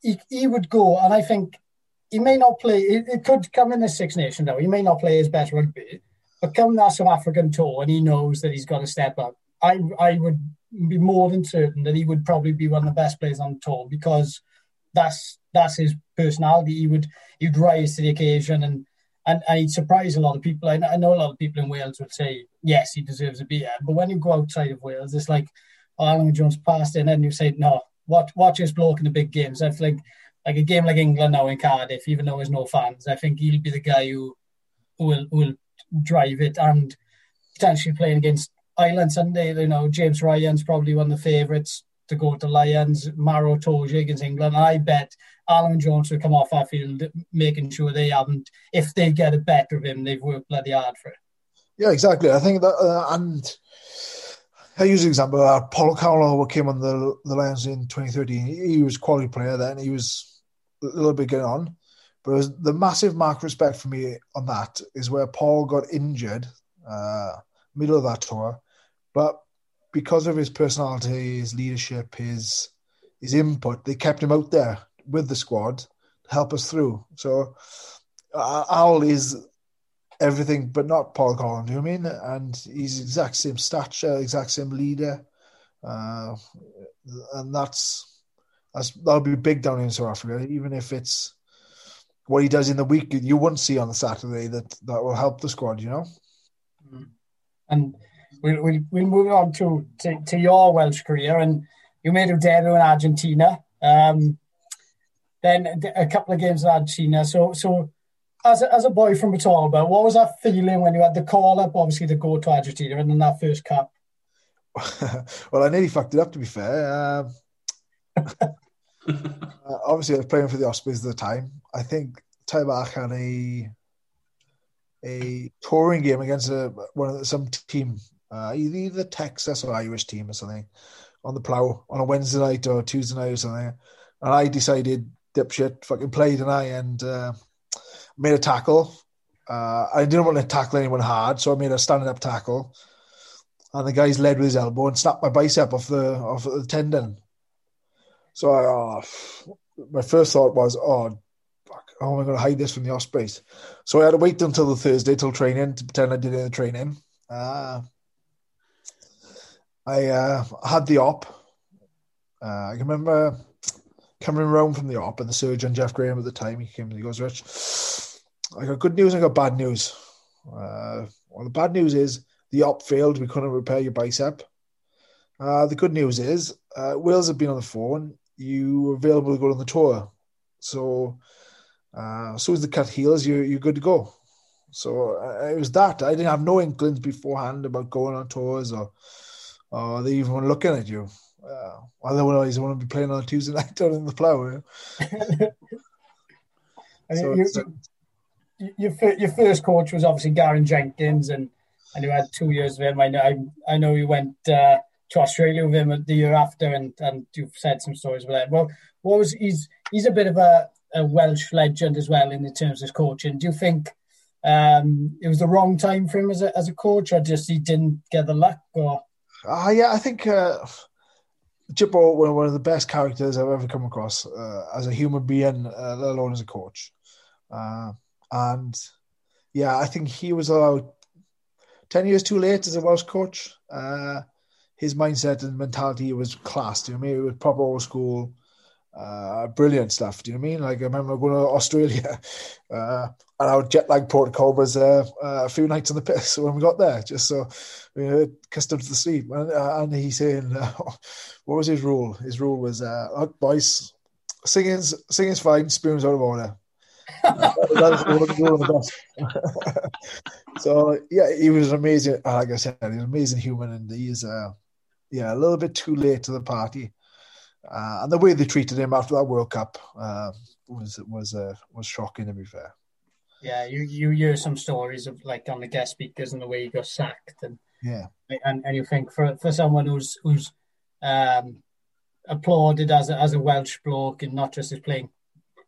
he, he would go, and I think he may not play. It, it could come in the Six Nations though. He may not play his best rugby, but come that South African tour, and he knows that he's got to step up. I I would be more than certain that he would probably be one of the best players on the tour because that's that's his personality. He would he'd rise to the occasion and and, and he'd surprise a lot of people. I, I know a lot of people in Wales would say yes, he deserves a beer, but when you go outside of Wales, it's like oh, Alan Jones passed in, and you say no, watch watch his bloke in the big games. I think like a game like England now in Cardiff, even though there's no fans, I think he'll be the guy who who will, who will drive it and potentially playing against Ireland Sunday. You know, James Ryan's probably one of the favourites to go to Lions. Maro Itoje against England. I bet Alan Jones will come off our field, making sure they haven't. If they get a better of him, they've worked bloody hard for it. Yeah, exactly. I think that, uh, and I use an example. Uh, Paul O'Connell came on the the Lions in 2013. He, was quality player then. He was a little bit getting on. But the massive mark respect for me on that is where Paul got injured, uh, middle of that tour, but because of his personality, his leadership, his his input, they kept him out there with the squad to help us through. So uh, Al is everything but not Paul do you know what I mean? And he's exact same stature, exact same leader. Uh, and that's, that's that'll be big down in South Africa, even if it's what he does in the week you wouldn't see on the Saturday that that will help the squad, you know. Mm. And we'll we'll, we'll move on to, to, to your Welsh career, and you made a debut in Argentina. Um, then a couple of games in Argentina. So so as a, as a boy from Matalba, what was that feeling when you had the call up, obviously, to go to Argentina and then that first cup? (laughs) well, I nearly fucked it up, to be fair. Um, (laughs) uh, obviously, I was playing for the Ospreys at the time. I think Taibach had a a touring game against a, one of the, some team, uh, either Texas or Irish team or something, on the plough on a Wednesday night or Tuesday night or something. And I decided, dipshit, fucking play tonight, and uh, made a tackle. Uh, I didn't want to tackle anyone hard, so I made a standing up tackle. And the guy's led with his elbow and snapped my bicep off the off the tendon. So I, oh, my first thought was, oh, fuck, how am I going to hide this from the Ospreys? So I had to wait until the Thursday till training to pretend I did any training. Uh, I uh, had the op. Uh, I remember coming around from the op and the surgeon, Jeff Graham, at the time, he came and he goes, Rich, I got good news, I got bad news. Uh, well, the bad news is the op failed. We couldn't repair your bicep. Uh, the good news is uh, Wales have been on the phone. You were available to go on the tour. So uh, as soon as the cut heals, you, you're good to go. So uh, it was that. I didn't have no inklings beforehand about going on tours or, or they even looking at you. Uh, otherwise, I want to be playing on Tuesday (laughs) night down in the plough. (laughs) so, you, you, your, your first coach was obviously Gareth Jenkins, and, and you had two years with him. I know, I, I know you went uh, to Australia with him the year after, and, and you've said some stories about that. Well, what was he's he's a bit of a, a Welsh legend as well in terms of coaching. Do you think um, it was the wrong time for him as a as a coach, or just he didn't get the luck? Or uh, yeah, I think. Uh one, one of the best characters I've ever come across uh, as a human being, uh, let alone as a coach. Uh, and yeah, I think he was about 10 years too late as a Welsh coach. Uh, his mindset and mentality was class. Do you know I mean? It was proper old school, uh, brilliant stuff. Do you know what I mean? Like I remember going to Australia, (laughs) uh, and our jet lag protocol was uh, uh, a few nights on the piss (laughs) when we got there, just so we were accustomed to the sleep. And, uh, and he's saying, uh, (laughs) what was his rule? His rule was, uh, boys, singing's singing's fine, spoons out of order. (laughs) so yeah, he was amazing. Like I said, he's an amazing human, and he's uh, yeah a little bit too late to the party. Uh, and the way they treated him after that World Cup uh, was was uh, was shocking. To be fair. Yeah, you you hear some stories of like on the guest speakers and the way he got sacked, and yeah, and, and you think for for someone who's who's um, applauded as a, as a Welsh bloke and not just his playing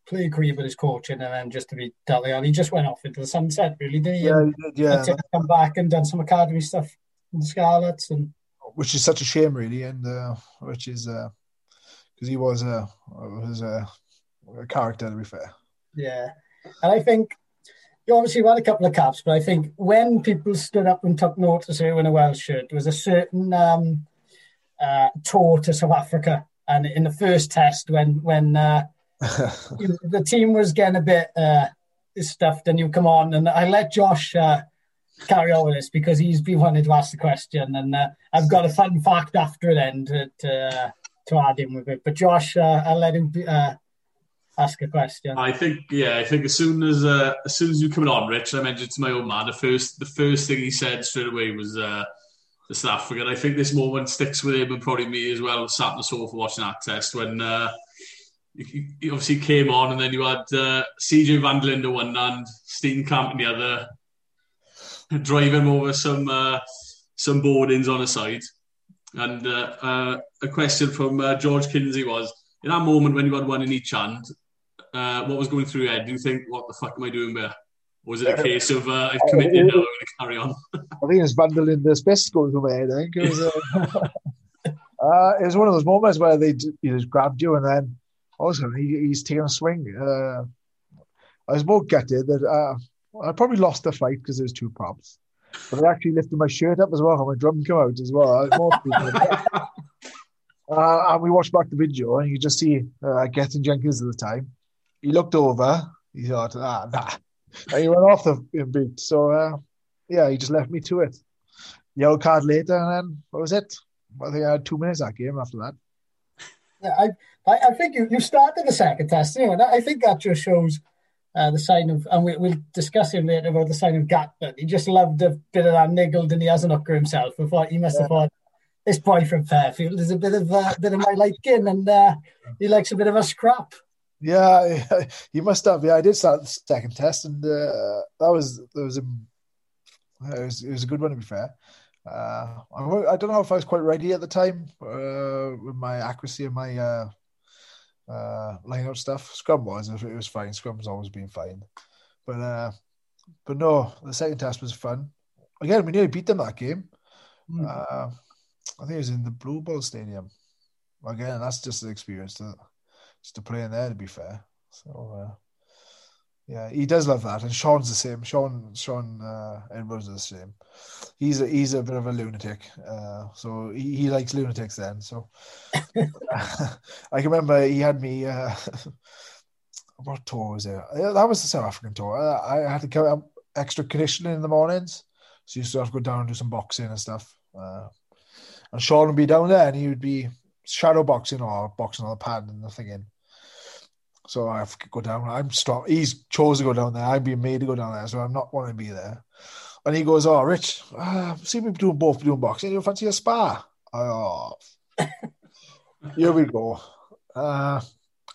play career but his coaching, and then just to be Dali on, he just went off into the sunset, really, did he? Yeah, he did, yeah. To come back and done some academy stuff in the Scarlets, and which is such a shame, really, and uh, which is because uh, he was a was a, a character to be fair. Yeah, and I think you obviously had a couple of caps, but I think when people stood up and took notice of you in a Welsh shirt, there was a certain um, uh, tour to South Africa, and in the first test when when uh, (laughs) the team was getting a bit uh, stuffed, and you come on, and I let Josh uh, carry on with this because he's been wanting to ask the question, and uh, I've got a fun fact after it to to, to add in with it. But Josh, uh, I'll let him uh, ask a question. I think, yeah, I think as soon as uh, as soon as you come on, Rich, I mentioned to my old man the first the first thing he said straight away was uh, the South African. I think this moment sticks with him and probably me as well. Sat on the sofa watching that test when uh, he, he obviously came on, and then you had uh, CJ van der Linde one hand, Steenkamp on the other, driving over some uh, some boardings on the side. And uh, uh, a question from uh, George Kinsey was, in that moment when you had one in each hand, uh, what was going through your head? Do you think, what the fuck am I doing there? Or was it a (laughs) case of, uh, I've committed now, I'm going to carry on? (laughs) I think it's van der Linde's best going through my head. I think it was, (laughs) it was one of those moments where they just grabbed you and then also he, he's taking a swing. Uh, I was more gutted that uh, I probably lost the fight because there was two props. But I actually lifted my shirt up as well and my drum came out as well. I more pleased with that. (laughs) uh, and we watched back the video and you just see uh, Gethin Jenkins at the time. He looked over, he thought, ah, nah. And he went off the boot. So, uh, yeah, he just left me to it. Yellow card later, and then what was it? I think I had two minutes that game after that. Yeah, I, I, think you, you started the second test anyway. I think that just shows uh, the sign of, and we, we'll discuss him later about the sign of Gatland. He just loved a bit of that niggled and he has an hooker himself. I thought he must have thought this boy from Fairfield is a bit of uh, bit of my liking and uh, he likes a bit of a scrap. Yeah, (laughs) he must have. Yeah, I did start the second test, and uh, that was that was a it was, it was a good one to be fair. Uh, I, I don't know if I was quite ready at the time uh, with my accuracy and my uh, uh, line stuff. Scrum was it was fine. Scrum's always been fine, but uh, but no, the second test was fun. Again, we nearly beat them that game. Mm. Uh, I think it was in the Blue Ball Stadium. Again, that's just an experience to just to play in there. To be fair, so uh, yeah, he does love that, and Shaun's the same. Shaun Shaun uh, Edwards is the same. He's a he's a bit of a lunatic, uh, so he, he likes lunatics. Then, so (laughs) (laughs) I can remember he had me. Uh, (laughs) what tour was it? That was the South African tour. I, I had to come out extra conditioning in the mornings, so you used to have to go down and do some boxing and stuff. Uh, and Shaun would be down there, and he would be shadow boxing or boxing on the pad and nothing in. So I have to go down. I'm stop. He's chose to go down there. I'm being made to go down there, so I'm not wanting to be there. And he goes, "Oh, Rich, uh, see me doing both doing boxing. You fancy a spa?" Oh, here we go. Uh,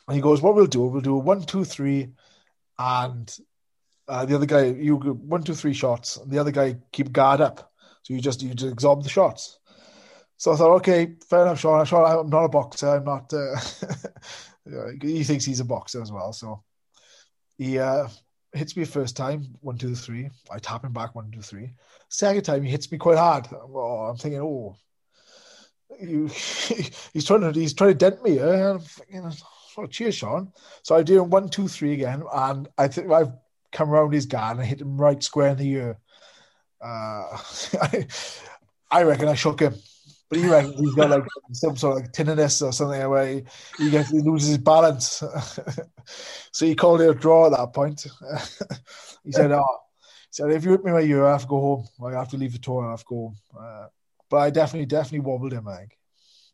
and he goes, "What we'll do? We'll do one, two, three, and uh, the other guy you go one, two, three shots. And the other guy keep guard up. So you just you just absorb the shots." So I thought, okay, fair enough, Shaun. Shaun I'm not a boxer. I'm not. Uh, (laughs) he thinks he's a boxer as well. So he uh, hits me first time, one, two, three. I tap him back, one, two, three. Second time, he hits me quite hard. Oh, I'm thinking, oh, you, (laughs) he's trying to he's trying to dent me. Uh, I'm thinking, oh, cheers, Shaun. So I do him one, two, three again, and I think I've come around his guard and I hit him right square in the ear. Uh, I, (laughs) I reckon I shook him. But he reckons he's got like some sort of like tinnitus or something where he, he, gets, he loses his balance. (laughs) so he called it a draw at that point. (laughs) he said, "Oh, he said if you hit me my ear, I have to go home. I have to leave the tour. I have to go home." Uh, but I definitely, definitely wobbled him. I think.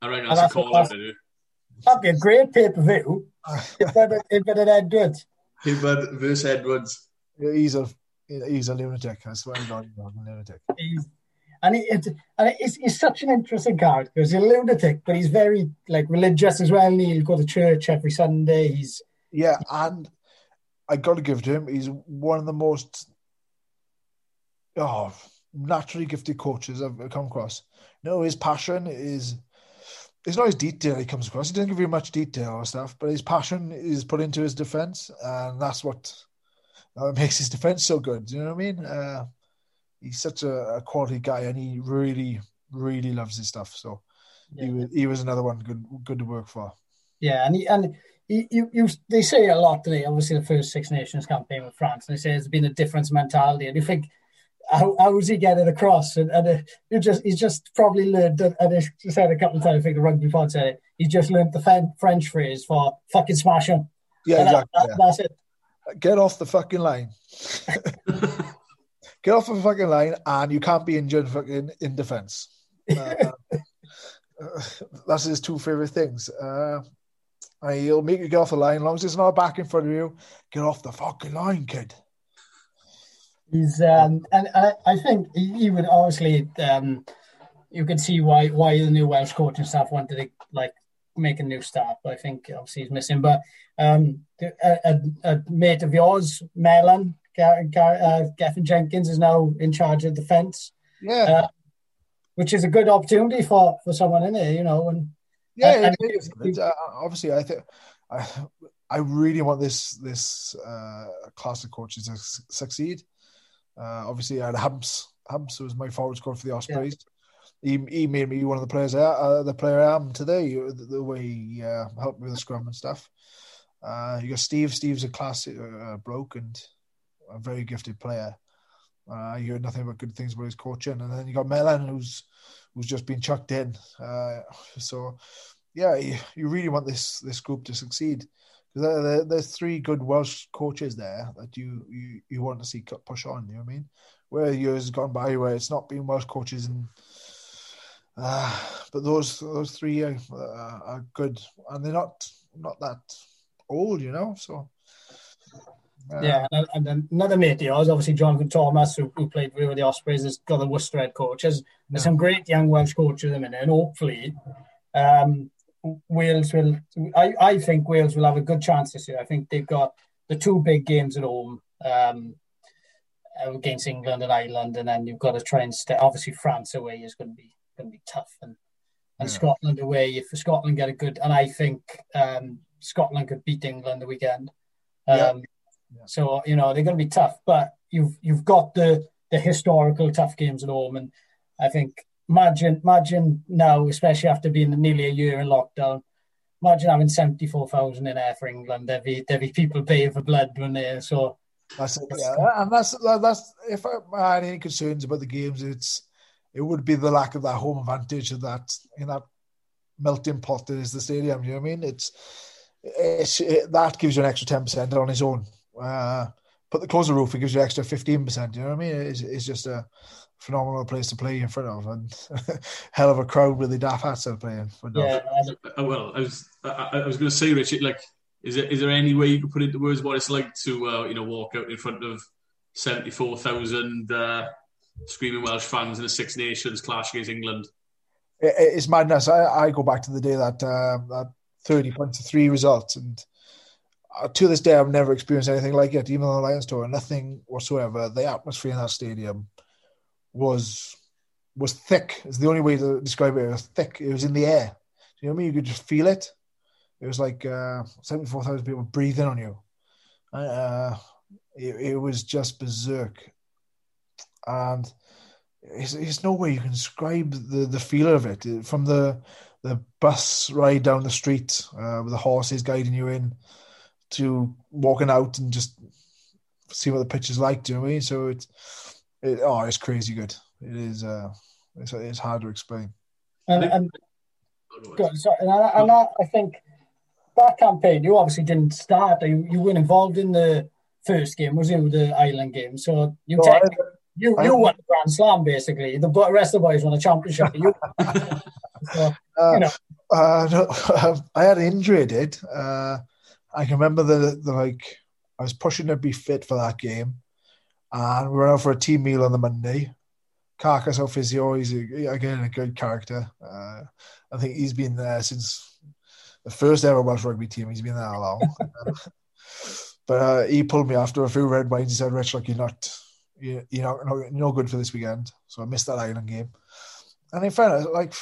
I reckon that's a call what- out to do. That'd be a great pay per view (laughs) if it if it had Edwards. Hibbard versus Edwards. He's a he's a lunatic. I swear to God, he's a lunatic. He's, and he, it, and he's such an interesting character he's a lunatic, but he's very like religious as well. He'll go to church every Sunday. He's Yeah, and I got to give it to him. He's one of the most oh naturally gifted coaches I've come across. You know, his passion is it's not his detail he comes across. He doesn't give you much detail or stuff, but his passion is put into his defense, and that's what uh, makes his defense so good. Do you know what I mean? Uh, he's such a, a quality guy, and he really, really loves his stuff. So he was he was another one good good to work for. yeah, and he, and he, you, you they say a lot today. Obviously, the first Six Nations campaign with France, and they say there's been a difference mentality, and you think. How, how is he getting across? And, and uh, you just he's just probably learned. And I said a couple of times. I think the rugby pod said it. He's just learned the French phrase for "fucking smash him." Yeah, And that- exactly. that- yeah. That's it. Get off the fucking line. (laughs) (laughs) Get off the fucking line, and you can't be injured fucking in defense. (laughs) Uh, (laughs) that's his two favorite things. Uh, he'll make you get off the line. As long as it's not back in front of you, get off the fucking line, kid. He's um, and I, I think he, would obviously um, you could see why why the new Welsh coaching staff wanted to like make a new start. But I think obviously he's missing. But um, a, a, a mate of yours, Melon, Gar, Gar, uh, Gethin Jenkins, is now in charge of defence. Yeah, uh, which is a good opportunity for for someone in there, you know. And yeah, and, it is. Uh, obviously, I think I I really want this this uh, class of coaches to succeed. Uh, obviously, I had Humps. Humps was my forward score for the Ospreys. Yeah. He, he made me one of the players, uh, the player I am today. The, the way he uh, helped me with the scrum and stuff. Uh, you got Steve. Steve's a classic uh, bloke and a very gifted player. Uh, you heard nothing but good things about his coaching, and then you got Melon, who's who's just been chucked in. Uh, so, yeah, you, you, really want this this group to succeed because there, there's three good Welsh coaches there that you, you you want to see push on. You know what I mean? Where years gone by where it's not been Welsh coaches and. Uh, but those those three are, are good, and they're not not that old, you know. So uh, yeah, and, and, another mate of yours, obviously Jonathan Thomas, who, who played with the Ospreys, has got the Worcester head coach. There's, there's some great young Welsh coaches in there, and hopefully um, Wales will. I, I think Wales will have a good chance this year. I think they've got the two big games at home um, against England and Ireland, and then you've got to try and stay. Obviously, France away is going to be going to be tough, and and yeah. Scotland away. If Scotland get a good, and I think um, Scotland could beat England the weekend. Um, yeah. Yeah. So you know they're going to be tough, but you've you've got the the historical tough games at home, and I think imagine imagine now, especially after being nearly a year in lockdown. Imagine having seventy four thousand in air for England. There'd be there'd be people paying for blood when they're so. That's it, yeah, and that's that's if I had any concerns about the games, it's it would be the lack of that home advantage of that in that melting pot that is the stadium. You know what I mean? It's, it's it, that gives you an extra ten percent on its own. Uh, put the closer roof, it gives you extra fifteen percent. You know what I mean? It's, it's just a phenomenal place to play in front of, and (laughs) hell of a crowd with the daft hats are playing. Yeah. Uh, well, I was I, I was going to say, Richard, like, is there is there any way you could put into words what it's like to uh, you know walk out in front of seventy four thousand uh, screaming Welsh fans in a Six Nations clash against England? It, it's madness. I, I go back to the day that uh, that thirty point three result and uh, to this day, I've never experienced anything like it. Even on the Lions tour, nothing whatsoever. The atmosphere in that stadium was was thick. It's the only way to describe it. It was thick. It was in the air. You know what I mean? You could just feel it. It was like uh, seventy four thousand people breathing on you. Uh, it, it, was just berserk, and there's no way you can describe the the feel of it from the the bus ride down the street uh, with the horses guiding you in to walking out and just see what the pitch is like. Do you know what I mean? So it's it, oh, it's crazy good. It is. Uh, it's, it's hard to explain. And, and, good, sorry, and, I, and I, I think that campaign you obviously didn't start. You you weren't involved in the first game, was you? The Ireland game. So you no, you you won the Grand Slam basically. The rest of the boys won the championship. You, (laughs) so, uh, you know. Uh, no, (laughs) I had an injury. I did. Uh, I can remember the, the like I was pushing to be fit for that game, and we were out for a team meal on the Monday. Carcass, our physio, he's a, again a good character. Uh, I think he's been there since the first ever Welsh rugby team. He's been there a long. (laughs) but uh, he pulled me after a few red wines. He said, "Rich, like you're not, you're, you're not, you're no good for this weekend." So I missed that Ireland game. And in fairness, like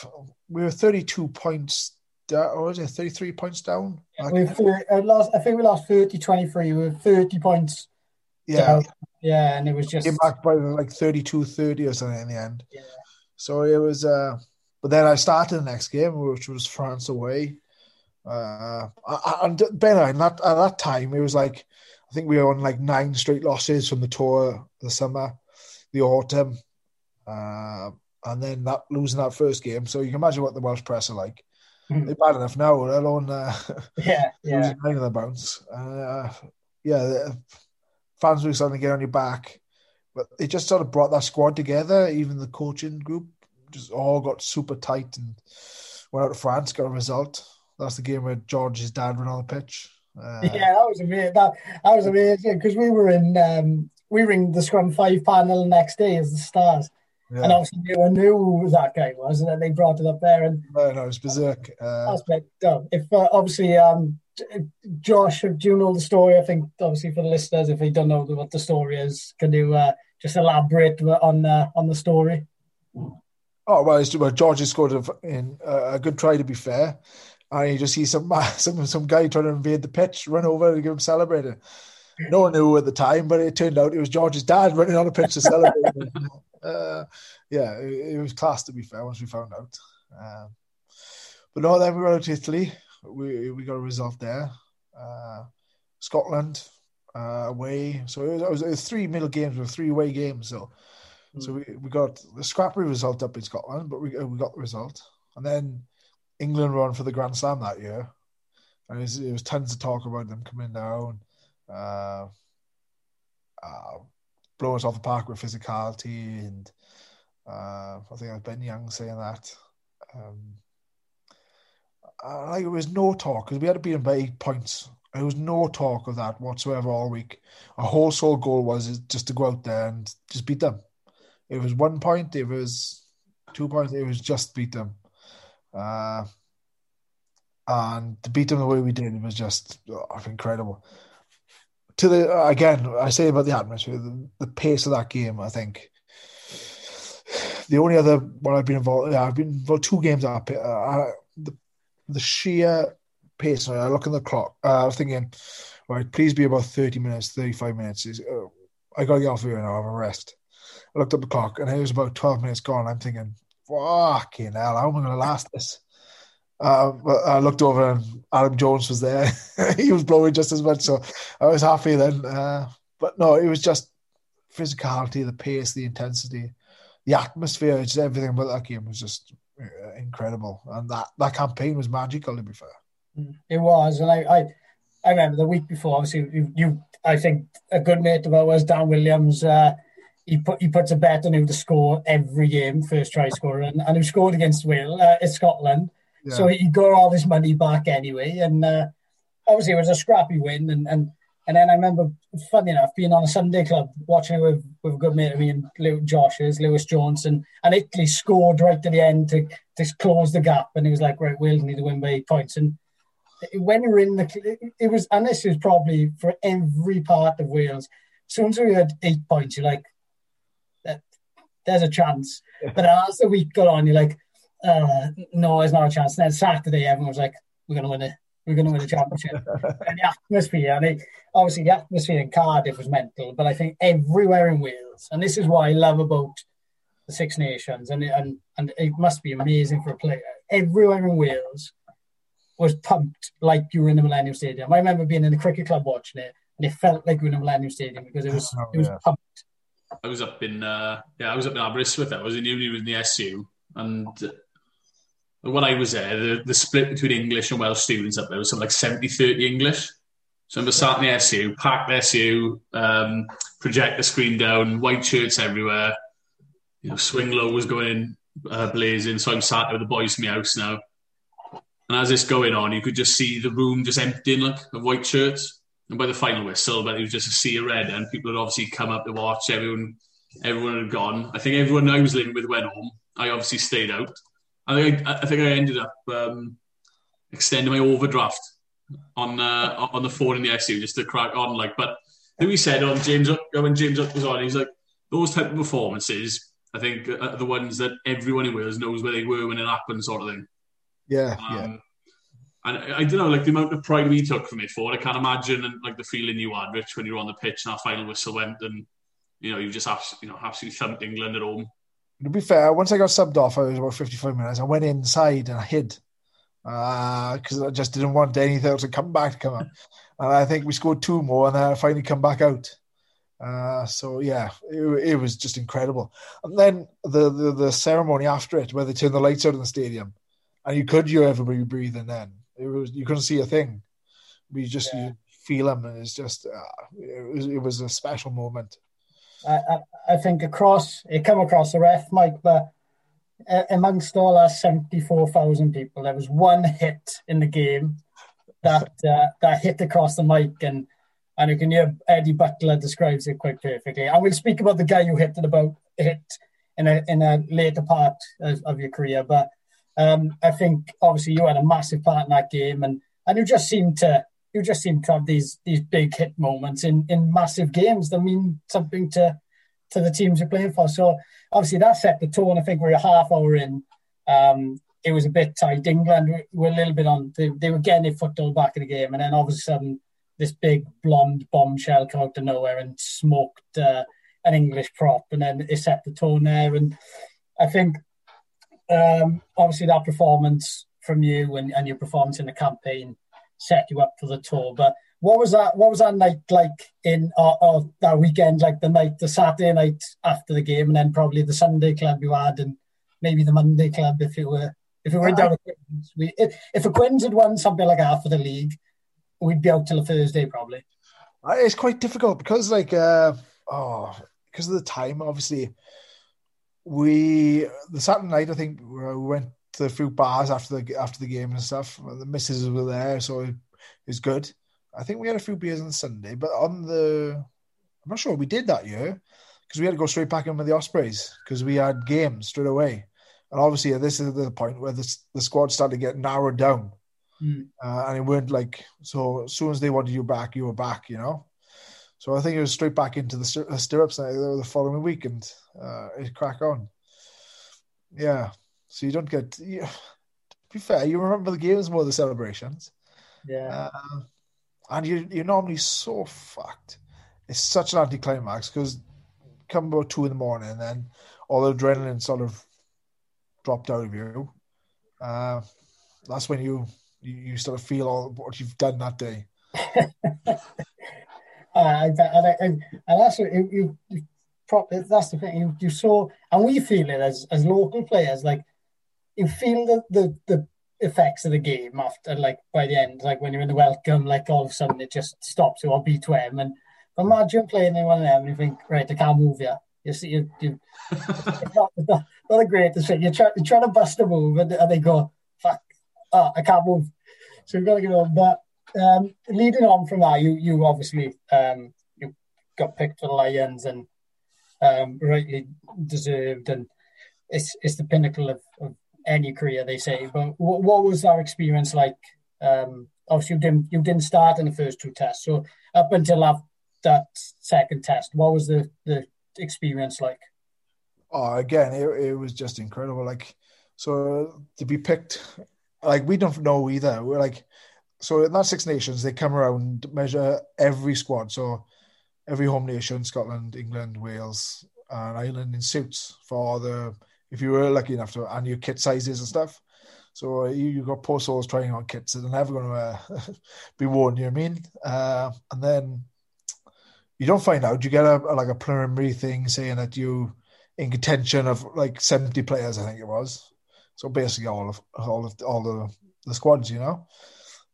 we were 32 points or was it 33 points down? Yeah, we lost, I think we lost 30 23. We were 30 points yeah. Down. Yeah, and it was just. Came back by like 32 30 or something in the end. Yeah. So it was, uh, but then I started the next game, which was France away. Uh, and Ben, at that, at that time, it was like, I think we were on like nine straight losses from the tour, the summer, the autumn, uh, and then that losing that first game. So you can imagine what the Welsh press are like. They're bad enough now, let alone uh, (laughs) yeah, (laughs) yeah. nine of the bounce. Uh, yeah, fans were starting to get on your back, but it just sort of brought that squad together. Even the coaching group just all got super tight and went out to France, got a result. That's the game where George's dad ran on the pitch. Uh, (laughs) yeah, that was amazing. That, that was amazing because we were in um, we were in the scrum five panel the next day as the stars. Yeah. And obviously, I knew who that guy was, and then they brought it up there. And no, no, it was berserk. Uh, that's bit dumb. If uh, obviously, um, Josh, do you know the story? I think obviously for the listeners, if they don't know what the story is, can you uh, just elaborate on uh, on the story? Oh well, well George has scored a, in, uh, a good try to be fair, and you just see some (laughs) some some guy trying to invade the pitch, run over and give him celebrating. No one knew at the time, but it turned out it was George's dad running on the pitch to celebrate. Uh, yeah, it, it, was class to be fair once we found out. Um, but no, then we went to Italy. We we got a result there. Uh, Scotland uh, away. So it was, it was, it was three middle games with three away games. So mm. so we, we got the scrappy result up in Scotland, but we we got the result. And then England run for the Grand Slam that year, and it was, it was tons of talk about them coming down. Uh, uh, blow us off the park with physicality, and uh, I think was Ben Young saying that. Um, like it was no talk because we had to beat them by eight points. There was no talk of that whatsoever all week. Our whole sole goal was just to go out there and just beat them. It was one point. It was two points. It was just beat them. Uh, and to beat them the way we did, it was just oh, incredible to the again, I say about the atmosphere, the, the pace of that game. I think the only other one I've been involved, yeah, I've been involved two games up. Uh, the the sheer pace. I look at the clock. Uh, I was thinking, right, please be about thirty minutes, thirty five minutes. Is uh, I got to get off here now. Have a rest. I looked at the clock, and it was about twelve minutes gone. I'm thinking, fucking hell, how am I going to last this? Uh, I looked over and Adam Jones was there. (laughs) he was blowing just as much, so I was happy then. Uh, but no, it was just physicality, the pace, the intensity, the atmosphere, just everything about that game was just uh, incredible. And that, that campaign was magical, to be fair. It was, and I, I, I remember the week before. Obviously, you, you I think a good mate of ours, Dan Williams. Uh, he put he puts a bet on him to score every game, first try scorer, and, and he scored against Wales, uh, Scotland. So he got all his money back anyway, and uh, obviously it was a scrappy win. And, and and then I remember, funny enough, being on a Sunday club watching it with, with a good mate of me and Josh's, Lewis Johnson, and Italy scored right to the end to, to close the gap. And he was like, right, Wales need to win by eight points. And when you're in the, it was, and this is probably for every part of Wales. As soon as we had eight points, you're like, there's a chance. But as the week got on, you're like, uh, no, there's not a chance. And then Saturday, everyone was like, we're going to win it. We're going to win the championship. (laughs) and the atmosphere, and it, obviously the atmosphere in Cardiff was mental, but I think everywhere in Wales, and this is what I love about the Six Nations, and and and it must be amazing for a player. Everywhere in Wales was pumped like you were in the Millennium Stadium. I remember being in the cricket club watching it, and it felt like we were in the Millennium Stadium because it was oh, it was yeah. pumped. I was up in uh, yeah, I was up in Aberystwyth. I was in uni with the SU, and when I was there, the, the split between English and Welsh students up there was something like 70 30 English. So I remember sat in the SU, packed the SU, um, projector screen down, white shirts everywhere. You know, swing low was going uh, blazing. So I'm sat with the boys from my house now. And as this going on, you could just see the room just emptying like of white shirts. And by the final whistle, but it was just a sea of red, and people had obviously come up to watch. Everyone, everyone had gone. I think everyone I was living with went home. I obviously stayed out. I think I, I think I ended up um, extending my overdraft on uh, on the phone in the SU just to crack on. Like, but then we said on James when James was on, he's like those type of performances. I think are the ones that everyone in Wales knows where they were when it happened, sort of thing. Yeah, um, yeah. And I, I, don't know, like the amount of pride we took from it for. I can't imagine, and like the feeling you had, Rich, when you were on the pitch and our final whistle went, and you know you just have, you know absolutely thumped England at home to be fair, once I got subbed off, I was about 55 minutes. I went inside and I hid because uh, I just didn't want anything to come back to come out. and I think we scored two more and then I finally come back out. Uh, so yeah, it, it, was just incredible. And then the, the, the ceremony after it, where they turned the lights out in the stadium, and you could hear everybody breathing. Then it was you couldn't see a thing. We just yeah. feel them, and it's just uh, it, was, it was a special moment. I, I, think across it come across the ref, Mike, but amongst all our 74,000 people, there was one hit in the game that (laughs) uh, that hit across the mic, and and you can hear Eddie Butler describes it quite perfectly. And we'll speak about the guy who hit it about hit in a in a later part of, of your career, but um, I think obviously you had a massive part in that game, and and you just seemed to you just seem to have these these big hit moments in in massive games that mean something to to the teams you're playing for. So obviously that set the tone. I think we're a half hour in. Um, it was a bit tight. England were a little bit on. They, they were getting their foot all back in the game, and then all of a sudden this big blonde bombshell came out of nowhere and smoked uh, an English prop, and then it set the tone there. And I think um, obviously that performance from you and, and your performance in the campaign set you up for the tour. But what was that? What was that night like in or, or, that weekend? Like the night, the Saturday night after the game, and then probably the Sunday club you had, and maybe the Monday club if you were if you were down. I, we, if if Quins had won something like half of the league, we'd be out till a Thursday probably. It's quite difficult because like uh, oh because of the time obviously we the Saturday night I think we went to a few bars after the after the game and stuff. The misses were there, so it was good. I think we had a few beers on Sunday, but on the I'm not sure we did that year because we had to go straight back in with the Ospreys because we had games straight away. And obviously, this is the point where the, the squad started to get narrowed down. Mm. Uh, and it weren't like, so as soon as they wanted you back, you were back, you know? So I think it was straight back into the stirrups the following week and uh, it crack on. Yeah. So you don't get. You, to be fair, you remember the games more than the celebrations. Yeah. Uh, and you you're normally so fucked. It's such an anticlimax because come about two in the morning, and then all the adrenaline sort of dropped out of you. Uh, that's when you, you you sort of feel all what you've done that day. (laughs) uh, and, and, and, that's what you, you, that's the thing you, you saw, and we feel it as as local players. Like you feel the, the the effects of the game after like by the end, like when you're in the welcome, like all of a sudden it just stops you or B to M. And imagine playing in one of them and you think, right, I can't move here. You see, you, you it's not, it's not, not a great thing. You're, try, you're trying to bust a move and, and they go, fuck, oh, I can't move. So you've got to get on. But um, leading on from that, you you obviously um, you got picked for the Lions and um, rightly deserved, and it's it's the pinnacle of, of any career, they say. But what, what was our experience like? Um, obviously, you didn't you didn't start in the first two tests, so up until that second test, what was the the experience like? Oh, again, it, it was just incredible. Like, so to be picked, like we don't know either. We're like, so in that Six Nations, they come around measure every squad. So every home nation, Scotland, England, Wales, and Ireland in suits for the if you were lucky enough to and your kit sizes and stuff. So uh, you you got poor souls trying on kits that are never going to uh, (laughs) be worn. You know what I mean? Uh, and then you don't find out. You get a, a, like a preliminary thing saying that you in contention of like seventy players. I think it was. So basically all of all of all the the squads, you know.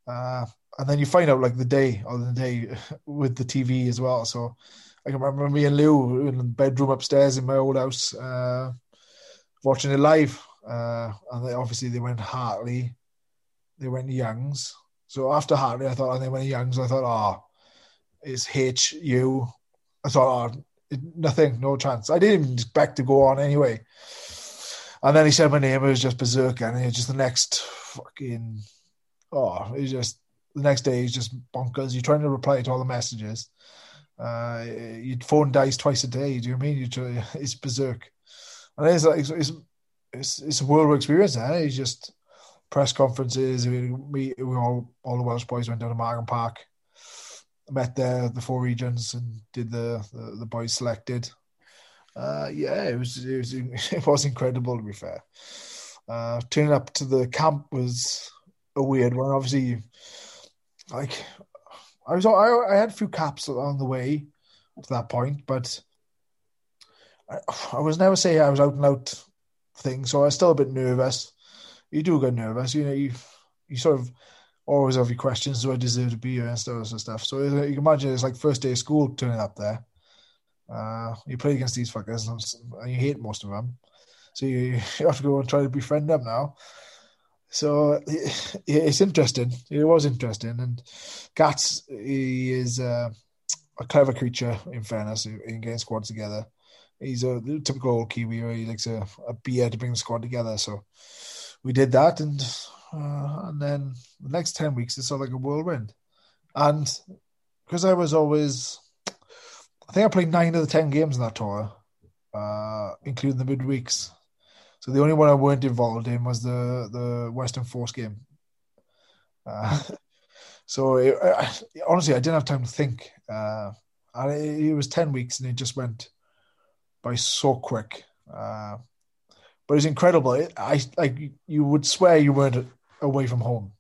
Uh, and then you find out like the day or the day (laughs) with the TV as well. So I can remember me and Lou in the bedroom upstairs in my old house. Uh, watching it live. Uh, and they, obviously they went Hartley, they went Youngs. So after Hartley, I thought, and they went Youngs. I thought, oh, it's H U. I thought, oh, nothing, no chance. I didn't even expect to go on anyway. And then he said my name. It was just berserk, and it just the next fucking. Oh, it was just the next day. He's just bonkers. You're trying to reply to all the messages. Uh, you'd phone dice twice a day. Do you know I mean? You (laughs) it's berserk and it's like it's it's, it's a world of experience. Eh? It's just press conferences. We, we, we all all the Welsh boys went down to Margam Park, met the the four regions, and did the the, the boys selected. Uh, yeah, it was it was (laughs) it was incredible to be fair. Uh, turning up to the camp was a weird one. Obviously, like I was, I, I had a few caps along the way to that point, but (sighs) I, was never say I was out and out thing, so I was still a bit nervous. You do get nervous, you know. You you sort of always have your questions: Do I deserve to be here and stuff and stuff. So you can imagine it's like first day of school turning up there. Uh, you play against these fuckers and you hate most of them. so you, you (laughs) have to go and try to befriend them now. So it's interesting. It was interesting, and Gats he is uh, a clever creature. In fairness, in getting squad together, he's a typical old Kiwi. Where he likes a, a beer to bring the squad together. So we did that, and uh, and then the next ten weeks it's sort of like a whirlwind. And because I was always, I think I played nine of the ten games in that tour, uh, including the midweeks. So the only one I weren't involved in was the the Western Force game. Uh, (laughs) so it, I, honestly, I didn't have time to think. Uh, and it, it, was ten weeks, and it just went by so quick. Uh, but it's incredible. It, I like you would swear you weren't away from home.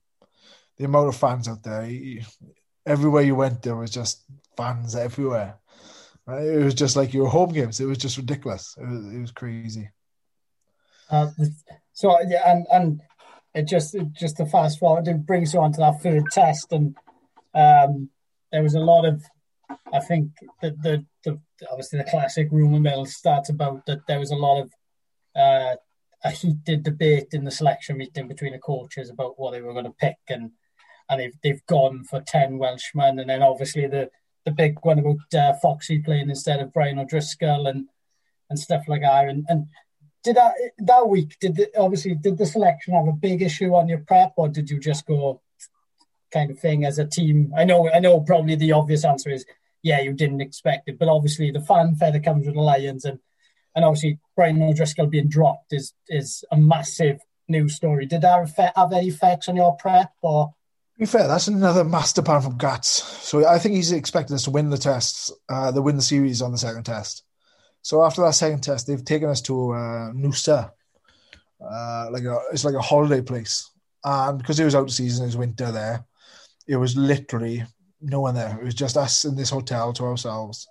The amount of fans out there, you, everywhere you went, there was just fans everywhere. It was just like your home games. It was just ridiculous. It was, it was crazy. Uh, so yeah, and and it just it just to fast forward, it brings you on to that third test, and um, there was a lot of, I think that the, the obviously the classic rumor mill starts about that there was a lot of uh, a heated debate in the selection meeting between the coaches about what they were going to pick, and and they've they've gone for ten Welshmen, and then obviously the the big one about uh, Foxy playing instead of Brian O'Driscoll and and stuff like that, and and did that that week? Did the, obviously did the selection have a big issue on your prep, or did you just go kind of thing as a team? I know, I know. Probably the obvious answer is yeah, you didn't expect it, but obviously the fanfare that comes with the Lions and and obviously Brian O'Driscoll being dropped is is a massive news story. Did that have any effects on your prep or? be fair, that's another master plan from Gats. So I think he's expecting us to win the tests, uh, the win the series on the second test. So after that second test, they've taken us to uh, Noosa, uh, like a it's like a holiday place, and because it was out of season, it was winter there. It was literally no one there. It was just us in this hotel to ourselves,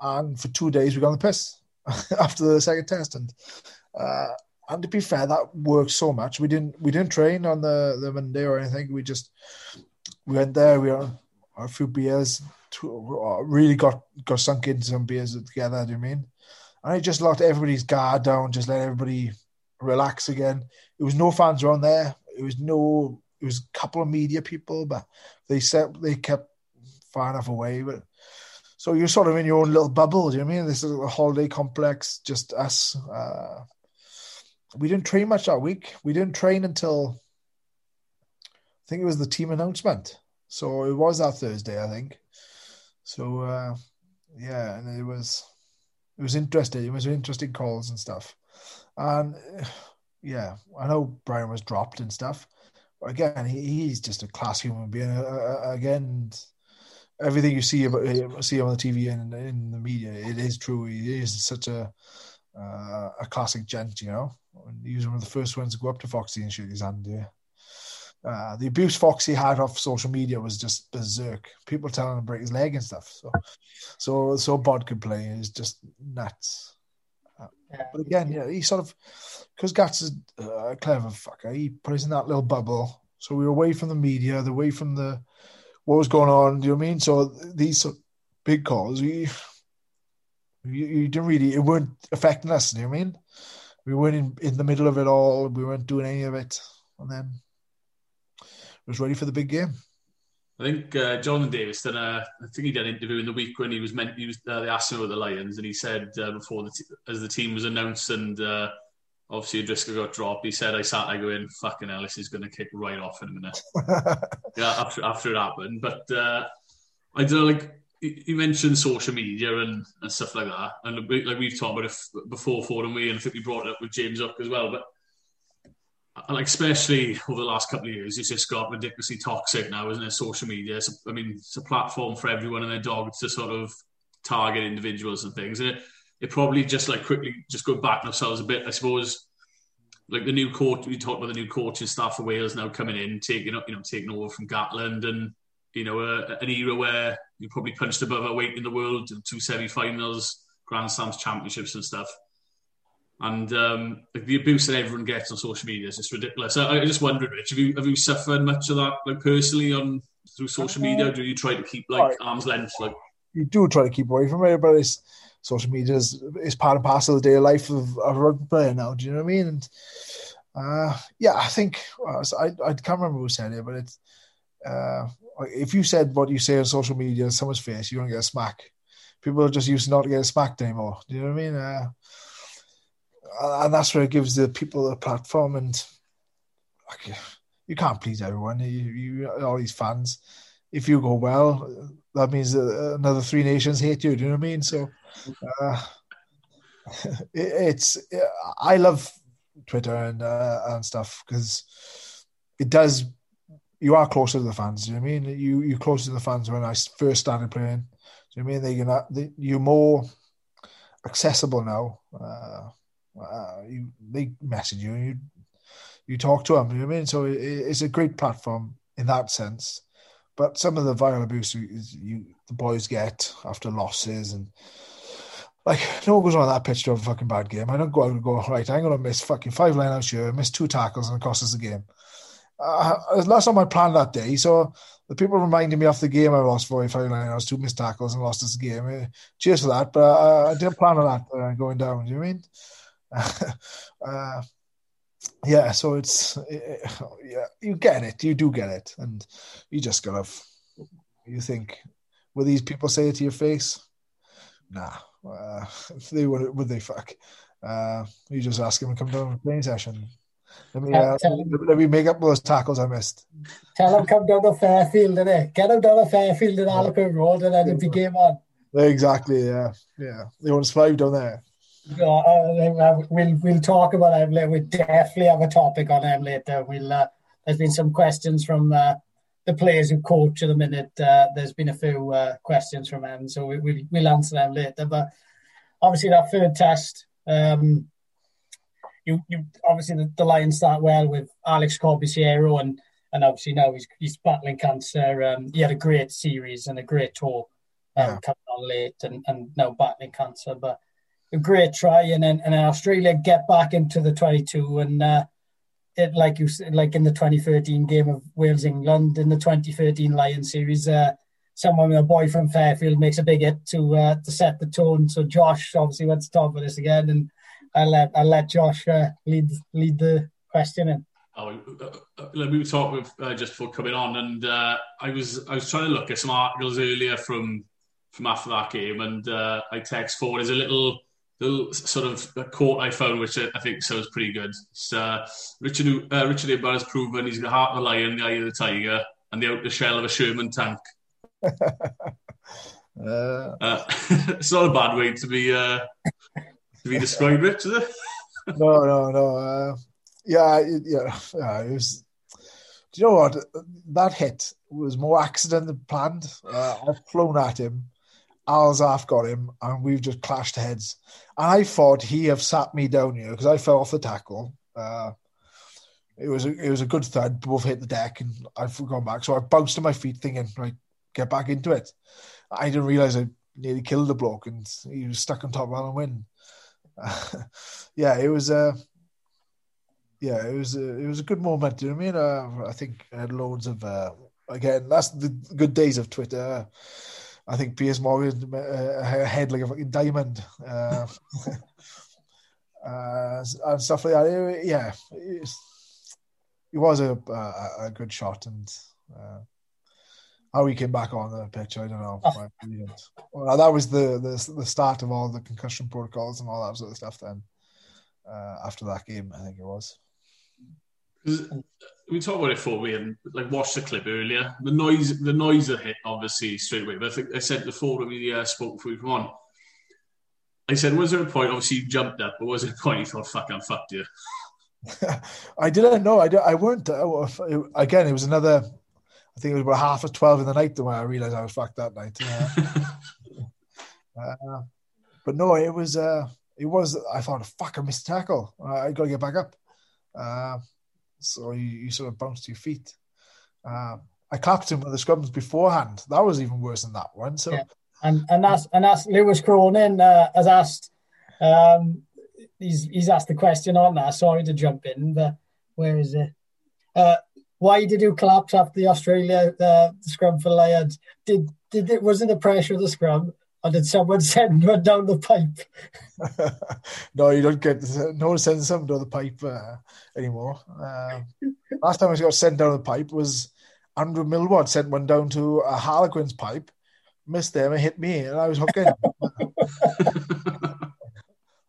and for two days we got on the piss (laughs) after the second test, and uh, and to be fair, that worked so much. We didn't we didn't train on the the Monday or anything. We just we went there. We had a few beers, to, really got got sunk into some beers together. Do you mean? And it just locked everybody's guard down, just let everybody relax again. It was no fans around there. It was no. It was a couple of media people, but they said they kept far enough away. But so you're sort of in your own little bubble. Do you know I mean? This is a holiday complex, just us. Uh, we didn't train much that week. We didn't train until I think it was the team announcement. So it was that Thursday, I think. So uh, yeah, and it was it was interesting. It was interesting calls and stuff. And (sighs) yeah, I know Brian was dropped and stuff, but again, he, he's just a class human being. Uh, uh again, everything you see about see on the TV and in the media, it is true. He is such a uh, a classic gent, you know. He was one of the first ones to go up to Foxy and shake his hand. Yeah. Uh, the abuse Foxy had off social media was just berserk. People telling him to break his leg and stuff. So, so, so Bod could play is just nuts. Uh, but again, yeah, he sort of because Gats is a clever fucker. He us in that little bubble, so we were away from the media, away from the what was going on. Do you know what I mean? So these big calls, we you, you didn't really it weren't affecting us. Do you know I mean? We weren't in, in the middle of it all. We weren't doing any of it, and then was ready for the big game. I think uh, Jonathan Davies done a, I think he did an interview in the week when he was meant, he was, uh, they asked him about the Lions and he said uh, before the t- as the team was announced and uh, obviously Driscoll got dropped, he said, I sat there going, fucking hell, this is going to kick right off in a minute. (laughs) yeah, after, after it happened. But uh, I don't know, like, you mentioned social media and, and stuff like that. And like we've talked about it before, for and we, and I think we brought it up with James Up as well. But like especially over the last couple of years, it's just got ridiculously toxic now, isn't it? Social media. It's a, I mean, it's a platform for everyone and their dog to sort of target individuals and things. And it, it probably just like quickly just go back ourselves a bit, I suppose. Like the new coach, we talked about the new coaching staff for Wales now coming in, taking up, you know, taking over from Gatland, and you know, a, an era where you probably punched above our weight in the world, two semi-finals, Grand Slams, championships, and stuff and um, like the abuse that everyone gets on social media is just ridiculous. I, I just wondered, Rich, have you have you suffered much of that, like personally, on through social media? do you try to keep like arm's length, like? you do try to keep away from it, but it's social media is, is part and parcel of the of life of, of a rugby player now. Do you know what I mean? And uh, yeah, I think I I can't remember who said it, but it's uh, if you said what you say on social media in someone's face, you're gonna get a smack. People are just used not to get smacked anymore. Do you know what I mean? Uh, and that's where it gives the people a platform and like, you can't please everyone. You, you all these fans. If you go well, that means another three nations hate you. Do you know what I mean? So, uh, (laughs) it, it's I love Twitter and uh, and stuff because it does. You are closer to the fans. Do you know what I mean? You you closer to the fans when I first started playing. Do you know what I mean? They, you're, they, you're more accessible now. Uh, uh, you they message you, you you talk to them. You know what I mean? So it, it's a great platform in that sense. But some of the viral abuse you, you the boys get after losses and like no one goes on that pitch to have a fucking bad game. I don't go out and go right. I'm to miss fucking five lineouts here, I miss two tackles, and it costs us the game. Uh, that's not on my plan that day. So the people reminding me of the game I lost 45 lineouts, two missed tackles, and lost us the game. Uh, cheers for that, but uh, I didn't plan on that uh, going down. Do you know I mean? (laughs) uh, yeah, so it's it, yeah, you get it, you do get it, and you just gotta you think will these people say it to your face? Nah, uh, (laughs) they would would they fuck. Uh, you just ask him to come down to a playing session. Let me, uh, let me make up those tackles I missed. Tell him come down to Fairfield, innit? Get him down to Fairfield and Alapur Road, and then if he game on. Exactly, yeah, yeah. They want to five down there. Uh, we'll we'll talk about later. We definitely have a topic on them later. We'll. Uh, there's been some questions from uh, the players who coach at the minute. Uh, there's been a few uh, questions from them, so we, will we'll answer them later. But obviously that third test, um, you you obviously the, the Lions start well with Alex Corbisiero and and obviously now he's he's battling cancer. Um, he had a great series and a great tour um, yeah. coming on late and, and now battling cancer, but a great try, and then and Australia get back into the 22, and uh, it like you said, like in the 2013 game of Wales England, in the 2013 Lions series, uh, someone a boy from Fairfield makes a big hit to uh, to set the tone. So Josh obviously went to talk about this again, and I'll let I'll let Josh uh, lead lead the questioning. Oh, uh, uh, let me talk with uh, just before coming on, and uh, I was I was trying to look at some articles earlier from from after that game, and uh, I text forward as a little the sort of quote I found, which I think sounds pretty good. It's, uh, Richard uh, Richard Hibbard has proven he's the heart of a lion, the eye of the tiger, and the outer shell of a Sherman tank. (laughs) uh, uh, (laughs) it's not a bad way to be uh, to be described, Rich, is it? (laughs) no, no, no. Uh, yeah, yeah, yeah. It was. Do you know what? That hit was more accident than planned. Uh, I've flown at him Alzaf got him, and we've just clashed heads. I thought he have sat me down here because I fell off the tackle. Uh, it was a, it was a good thud. Both hit the deck, and I've gone back. So I bounced to my feet, thinking, right, get back into it. I didn't realize I nearly killed the bloke, and he was stuck on top of Alun Wyn. Uh, (laughs) yeah, it was a uh, yeah, it was a, it was a good moment. You know I mean? Uh, I think I had loads of uh, again. That's the good days of Twitter. I think Piers Morgan uh, head like a fucking diamond. Uh, (laughs) uh, and stuff like that. Yeah, it, was a, a, a good shot, and uh, how he came back on the pitch, I don't know. Oh. Well, that was the, the the start of all the concussion protocols and all that sort of stuff. Then uh, after that game, I think it was we talked about it before we had like watched the clip earlier. The noise, the noise that hit obviously straight away. But I think I said before when we uh, spoke before we come on. I said, was there a point? Obviously, you jumped up, but was there a point you thought, "Fuck, I'm fucked here"? (laughs) I didn't know. I, didn't, I weren't. Uh, again, it was another. I think it was about half of twelve in the night when I realized I was fucked that night. (laughs) uh, but no, it was. Uh, it was. I thought, "Fuck, I missed a tackle. I got to get back up." So you, you sort of bounce to your feet. Uh, I clapped him with the scrums beforehand. That was even worse than that one. So, yeah. and and that's and that's Lewis Cronin uh, has asked. Um, he's he's asked the question on that. Sorry to jump in, but where is it? Uh, why did you collapse after the Australia uh, scrum for Lions? Did did it was it the pressure of the scrum, or did someone send one down the pipe? (laughs) no, you don't get no one sends someone down the pipe uh, anymore. Uh, (laughs) last time I got sent down the pipe was Andrew Millward sent one down to a Harlequins pipe, missed them and hit me, and I was hooking. (laughs)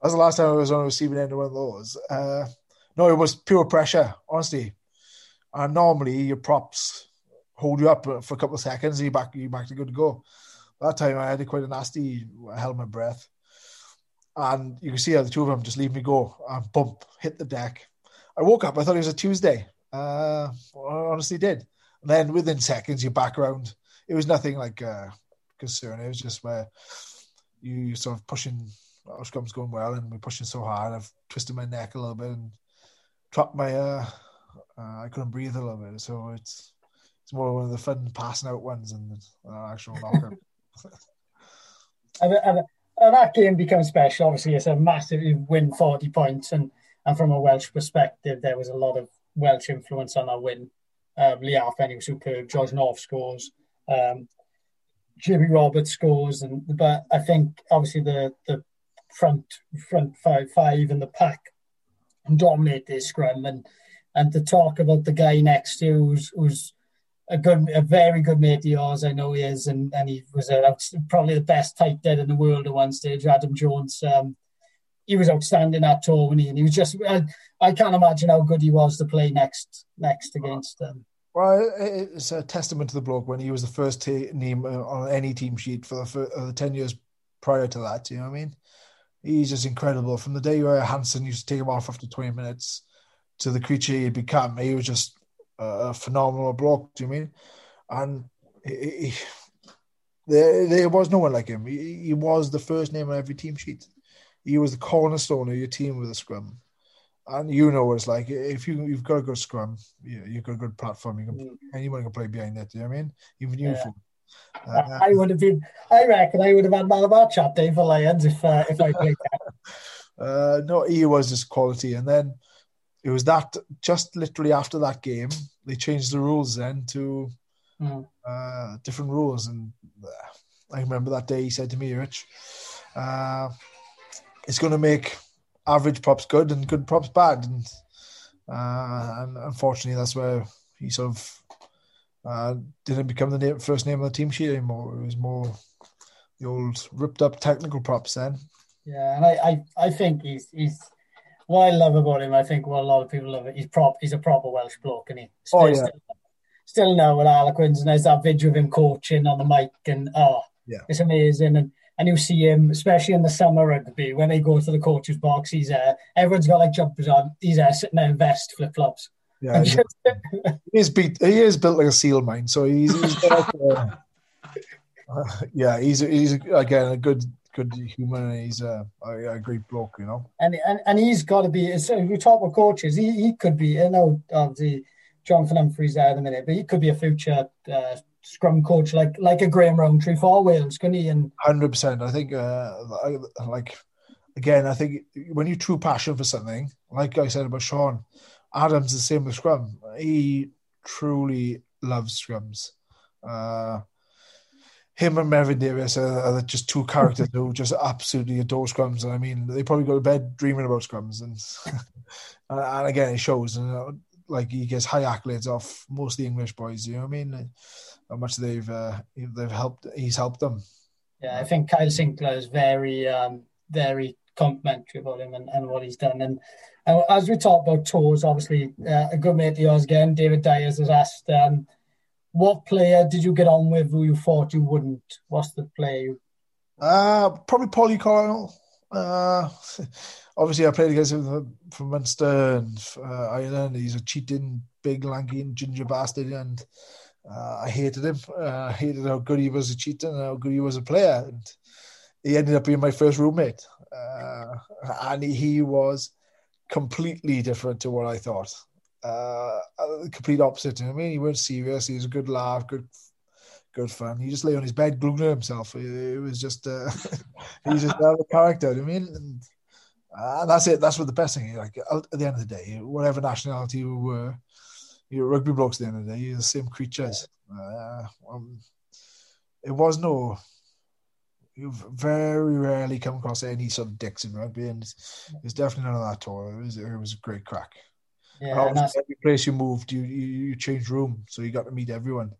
That's the last time I was on a receiving end of one of those. Uh, no, it was pure pressure, honestly. And normally your props hold you up for a couple of seconds, and you back you back to good to go. That time I had quite a nasty. I held my breath, and you can see how the two of them just leave me go and bump hit the deck. I woke up. I thought it was a Tuesday. Uh, I honestly did. And then within seconds, you're back around. It was nothing like uh, concern. It was just where you sort of pushing. Our scrum's going well, and we're pushing so hard. I've twisted my neck a little bit and trapped my uh, uh, I couldn't breathe a little bit, so it's it's more one of the fun passing out ones and uh, actual (laughs) knockout. (laughs) and, and, and, that game becomes special. Obviously, it's a massive win, forty points, and and from a Welsh perspective, there was a lot of Welsh influence on that win. Um, Lee Arfen was superb. George North scores. Um, Jamie Roberts scores, and but I think obviously the the front front five five and the pack dominate this scrum and and to talk about the guy next to who's, who's a good, a very good mate of yours. I know he is, and, and he was a, probably the best tighthead in the world at one stage. Adam Jones, um, he was outstanding at tour when he, and he was just. I, I can't imagine how good he was to play next next against them. Well, it's a testament to the bloke when he was the first t- name uh, on any team sheet for the, for the ten years prior to that. You know what I mean? He's just incredible. From the day where Hansen used to take him off after twenty minutes to the creature he had become. He was just a phenomenal bloke. Do you mean? And he, he, there, there was no one like him. He, he, was the first name on every team sheet. He was the cornerstone of your team with a scrum. And you know what it's like. If you you've got a good scrum, you, you've got a good platform. You can mm. anyone can play behind that. Do you know what I mean? Even you. Yeah. Uh, I would have been. I reckon I would have had Malabar chat day for Lions if uh, if I played (laughs) that. Uh, no, he was just quality, and then it was that just literally after that game they changed the rules then to mm. uh, different rules. And uh, I remember that day he said to me Rich uh, it's going to make average props good and good props bad. And uh, and unfortunately that's where he sort of uh, didn't become the name, first name on the team sheet anymore. It was more the old ripped up technical props then. Yeah and I, I, I think he's he's what I love about him, I think what a lot of people love it, he's prop he's a proper Welsh bloke, and he still, oh, yeah. still, still now with Harlequins, and there's that video of him coaching on the mic, and oh, yeah, it's amazing, and and you see him, especially in the summer rugby, when they go to the coach's box, he's there. Uh, everyone's got like jumpers on. He's there uh, sitting there in vest, flip flops. Yeah, (laughs) he, is beat. He is built like a seal mine, so he's, he's like, (laughs) uh, uh, yeah, he's he's again a good good human and he's a, a, a great bloke, you know. And and, and he's got to be. So we talk about coaches. He he could be. I know obviously Jonathan Humphreys there at the minute, but he could be a future uh, scrum coach, like like a Graham Rowntree for Wales, couldn't he? And hundred percent. I think uh, like again, I think when you true passion for something, like I said about Sean Adams, the same with scrum. He truly loves scrums. Uh, him and Mervyn Davies are, are, just two characters who just absolutely adore scrums. And I mean, they probably go to bed dreaming about scrums, and (laughs) and again, it shows. And like he gets high accolades off most of the English boys. You know what I mean? How much they've uh, they've helped. He's helped them. Yeah, I think Kyle Sinckler is very um, very complimentary about him and, and what he's done. And as we talk about tours, obviously uh, a good mate of yours again, David Dyers, has asked. Um, what player did you get on with who you thought you wouldn't? What's the player? Uh, probably Paulie Coyle. Uh, (laughs) obviously, I played against him from Munster and uh, Ireland. He's a cheating, big, lanky, ginger bastard, and uh, I hated him. Uh, I hated how good he was a cheater and how good he was a player. And he ended up being my first roommate, uh, and he was completely different to what I thought uh, complete opposite. I mean, he wasn't serious. He was a good laugh, good, good fun. He just lay on his bed, googling himself. It, was just, uh, (laughs) he's just a character. I mean, and, uh, that's it. That's what the best thing. Is. Like at the end of the day, whatever nationality we were, you're rugby blokes at the end of the day. You're the same creatures. Uh, um, it was no. You very rarely come across any sort of dicks in rugby, and it's, it's definitely none of that tour. It was it was a great crack. Yeah, and that's, every place you moved, you, you you changed room, so you got to meet everyone.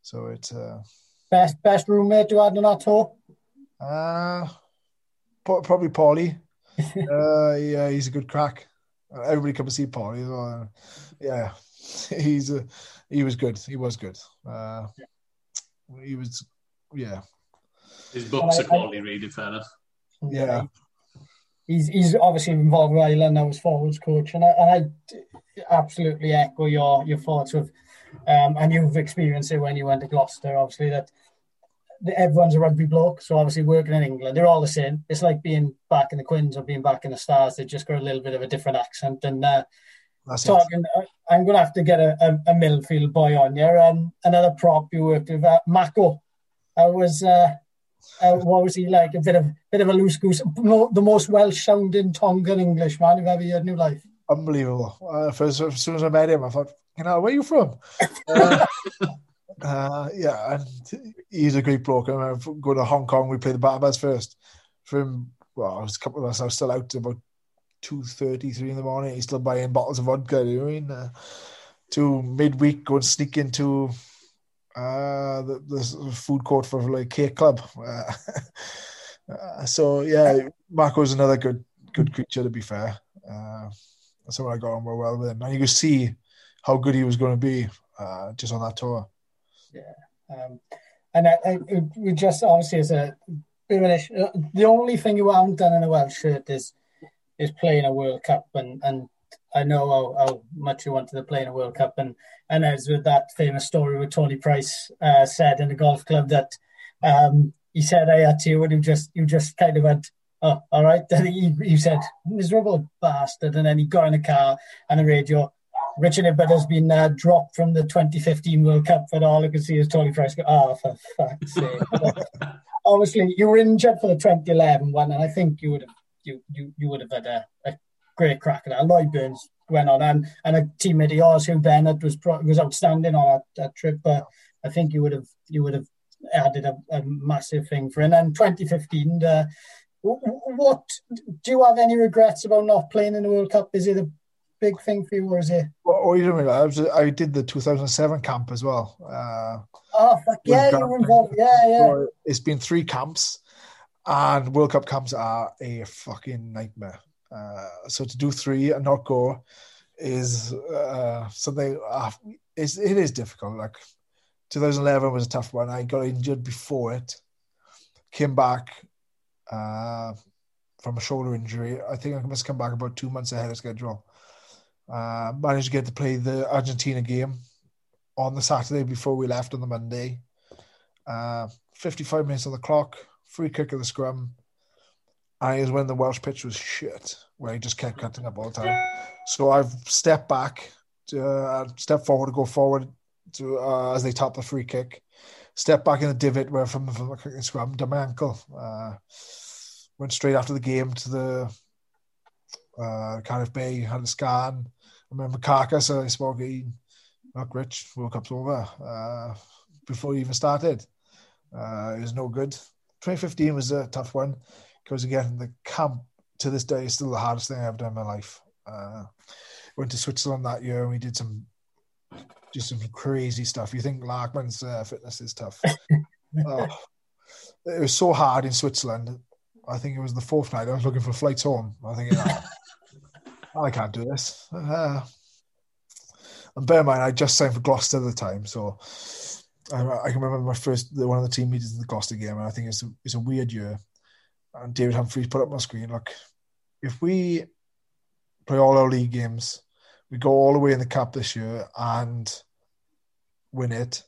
So it's uh, best best roommate you had on that tour. Uh, probably Paulie. (laughs) uh, yeah, he's a good crack. Everybody come and see Paulie. Well. Yeah, (laughs) he's a, he was good. He was good. Uh, he was, yeah. His books are quality reading, fair enough. Yeah. He's, he's obviously involved with Ireland now as forwards coach, and I, and I absolutely echo your your thoughts of, um, and you've experienced it when you went to Gloucester. Obviously, that everyone's a rugby bloke, so obviously working in England, they're all the same. It's like being back in the Quins or being back in the Stars. They just got a little bit of a different accent. And uh, talking, uh, I'm going to have to get a, a, a Millfield boy on here. Um, another prop you worked with, uh, Mako. I was, uh, uh, what was he like? A bit of bit of a loose goose. The most Welsh sounding Tongan Englishman you've ever heard in your life. Unbelievable. Uh, first, as soon as I met him, I thought, you know, where are you from? Uh, (laughs) uh, yeah, and he's a great bloke. I remember going to Hong Kong, we played the Barbers first. From, well, I was a couple of us, I was still out about two thirty, three in the morning. He's still buying bottles of vodka. You know I mean? Uh, to midweek, go and sneak into uh, the, the food court for like cake club. (laughs) Uh, so yeah, Mako's another good good creature. To be fair, uh, so I got on well with him, and you could see how good he was going to be uh, just on that tour. Yeah, um, and I, I, we just obviously as a bit of an issue. Uh, the only thing you haven't done in a Welsh shirt is is playing a World Cup, and and I know how, how much you wanted to play in a World Cup, and and as with that famous story where Tony Price uh, said in the golf club that um, he said I had to, and you just you just kind of went, oh, all right. (laughs) Then he, he said miserable bastard, and then he got in a car and the radio. Richard Hibbard has been uh, dropped from the 2015 World Cup, but all I can see is Tony Price go, oh, for fuck's sake. (laughs) obviously, you were injured for the 2011 one, and I think you would have you you, you would have had a, a great crack at that. Lloyd Burns went on, and and a teammate of yours, Huw Bennett was was outstanding on that, that trip. But I think you would have you would have added a, a massive thing for. Him. And then 2015, uh, what do you have any regrets about not playing in the World Cup? Is it a big thing for you, or is it? Well, oh, you know, I, was, I did the 2007 camp as well. Uh, oh, fuck yeah, you were involved. Yeah, yeah. So it's been three camps and World Cup camps are a fucking nightmare. Uh, so to do three and not go is uh, something. Uh, it's, it is difficult. Like 2011 was a tough one. I got injured before it. Came back uh, from a shoulder injury. I think I must come back about two months ahead of schedule. Uh, managed to get to play the Argentina game on the Saturday before we left on the Monday. Uh, 55 minutes on the clock free kick of the scrum. It was when the Welsh pitch was shit, where he just kept cutting up all the time. So I've stepped back, to, uh, step forward to go forward to uh, as they top the free kick. Step back in the divot where from, from the kicking scrum, done my ankle. Uh, went straight after the game to the uh, Cardiff Bay, had a scan. I remember Carcass, I spoke in, not rich, World Cup's over uh, before he even started. Uh, it was no good. 2015 was a tough one because again the camp to this day is still the hardest thing I've ever done in my life. Uh, went to Switzerland that year and we did some just some crazy stuff. You think Larkman's uh, fitness is tough? (laughs) oh, it was so hard in Switzerland. I think it was the fourth night. I was looking for flights home. I think oh, I can't do this. Uh, and bear in mind, I just signed for Gloucester at the time, so I, I can remember my first one of the team meetings in the Gloucester game, and I think it's a, it's a weird year. And David Humphreys put up my screen. Look, if we play all our league games, we go all the way in the cup this year and win it.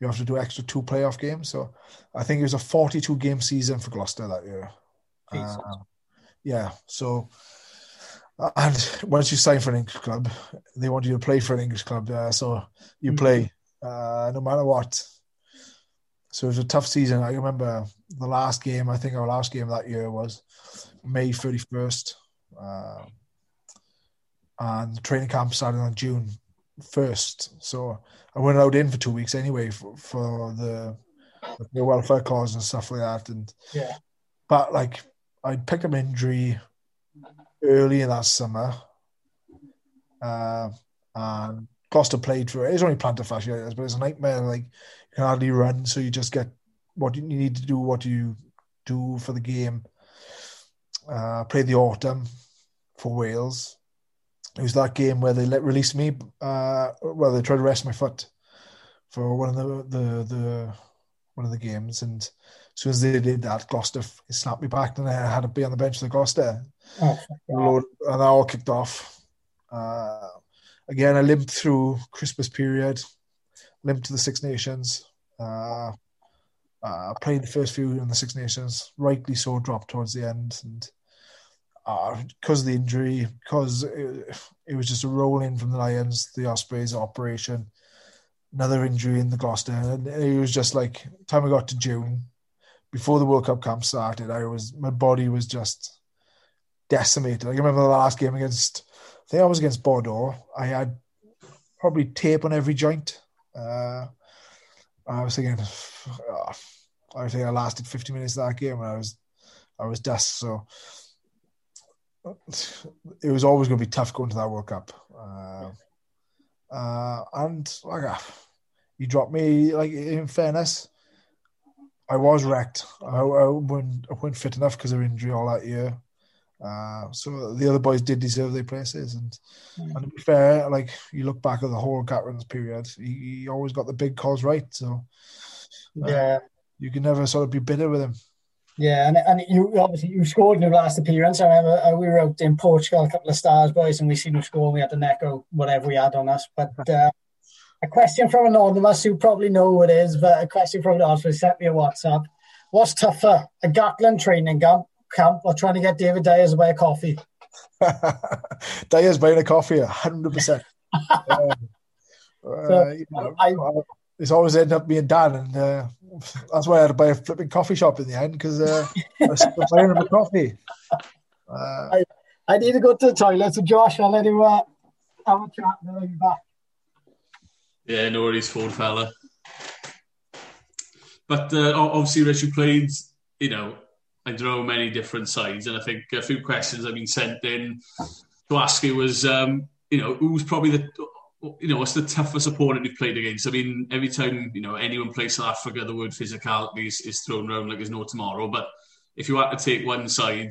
You have to do extra two playoff games. So I think it was a 42 game season for Gloucester that year. Uh, yeah. So, and once you sign for an English club, they want you to play for an English club. Uh, so you mm-hmm. play uh, no matter what. So it was a tough season. I remember the last game, I think our last game that year was May 31st. Uh, and the training camp started on June first, so I went out in for two weeks anyway for, for the, the welfare clause and stuff like that. And Yeah. but like I picked up injury early in that summer, uh, and Gloucester played for it. It's only plantar fasciitis, but it's a nightmare. Like you can hardly run, so you just get what you need to do, what you do for the game. Uh, played the autumn for Wales. It was that game where they let release me. Uh, well, they tried to rest my foot for one of the the, the one of the games, and as soon as they did that, Gloucester snapped me back, and I had to be on the bench for the Gloucester. Oh. Lord, and that all kicked off. Uh, again, I limped through Christmas period, limped to the Six Nations. Uh, uh, played the first few in the Six Nations, rightly so, dropped towards the end, and because of the injury, because it, it was just a roll in from the Lions, the Ospreys operation, another injury in the Gloucester, and it was just like time I got to June, before the World Cup camp started, I was my body was just decimated. I remember the last game against, I think I was against Bordeaux. I had probably tape on every joint. Uh, I was thinking, oh, (sighs) I think I lasted 50 minutes of that game, and I was, I was dust. So (sighs) it was always going to be tough going to that World Cup. Uh, uh, and like, uh, you dropped me. Like in fairness, I was wrecked. I, I wasn't, I wasn't fit enough because of injury all that year. Uh, so the other boys did deserve their places, and Mm. and to be fair, like you look back at the whole Gatland's period, he, he always got the big calls right. So Yeah. you can never sort of be bitter with him. Yeah, and and you obviously you scored in your last appearance. I remember uh, we were out in Portugal, a couple of stars boys, and we seen you score. and We had to echo whatever we had on us. But (laughs) uh, a question from anonymous who probably know who it is, but a question from anonymous who sent me a WhatsApp. What's tougher, a Gatland training camp, camp or trying to get David Dyers to buy a coffee? (laughs) Dyer's buying a coffee, hundred percent. (laughs) Uh, you know, I- It's always ended up being Dan, and uh, that's why I had to buy a flipping coffee shop in the end because uh, I was buying him a coffee. Uh, I need to go to the toilet, so Josh, I'll let you uh, have a chat and I'll be back. Yeah, no worries, Foard fella. But uh, obviously, Rich, you played, you know, I know, many different sides. And I think a few questions have been sent in to ask you was, um, you know, who's probably the, you know, what's the toughest opponent you've played against? I mean, every time, you know, anyone plays South Africa, the word physicality is, is thrown around like there's no tomorrow. But if you had to take one side,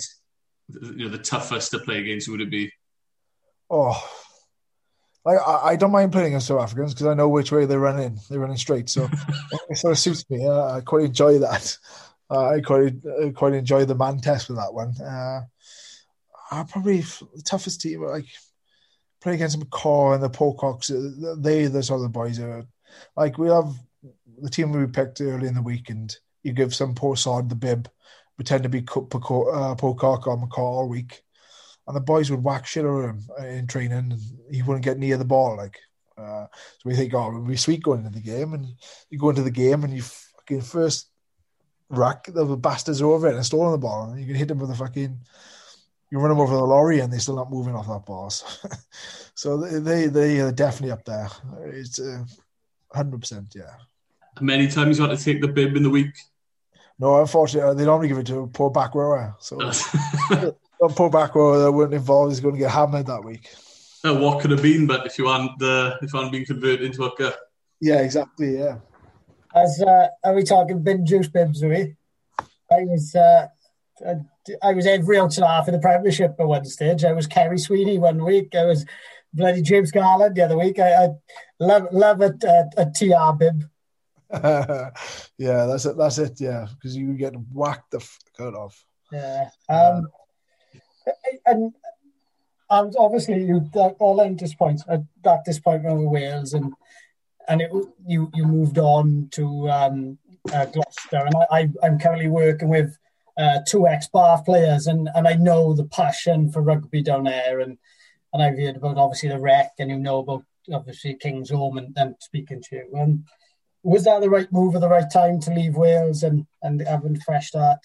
you know, the toughest to play against, would it be? oh, like I, I don't mind playing against South Africans because I know which way they're running. They're running straight, so (laughs) it sort of suits me. I quite enjoy that. Uh, I quite quite enjoy the man test with that one. Uh, I probably the toughest team like play against McCaw and the Pococks. uh, They the sort of boys are like we have the team we picked early in the week, and you give some poor sod the bib, pretend to be uh, Pocock or McCaw all week, and the boys would whack shit over him in training, and he wouldn't get near the ball. Like, uh, so we think, oh, it'll be sweet going into the game, and you go into the game and you fucking first rack the bastards are over it and stolen the ball, and you can hit them with a fucking. You run them over the lorry and they're still not moving off that ball. So, (laughs) so they, they they are definitely up there. It's hundred percent, yeah. Many times you had to take the bib in the week. No, unfortunately, they normally give it to a poor back rower. So (laughs) a poor back rower that weren't involved is going to get hammered that week. Uh, what could have been, but if you hadn't, uh, if you hadn't been converted into a cup. Yeah, exactly. Yeah. As uh, are we talking bin juice bibs, are we? I was uh, I, was every out and half in the Premiership at one stage. I was Kerry Sweeney one week. I was bloody James Garland the other week. I, I love love a, a, a TR bib. (laughs) yeah, that's it. That's it. Yeah, because you get whacked the fuck off. Yeah. Um, and and obviously you all in disappoint at that disappointment with Wales and and it you you moved on to um, uh, Gloucester and I, I I'm currently working with uh, two ex Bath players and and I know the passion for rugby down there and and I've heard about obviously the wreck and you know about obviously Kingsholm and, and speaking to you. Um, was that the right move at the right time to leave Wales and and having a fresh start?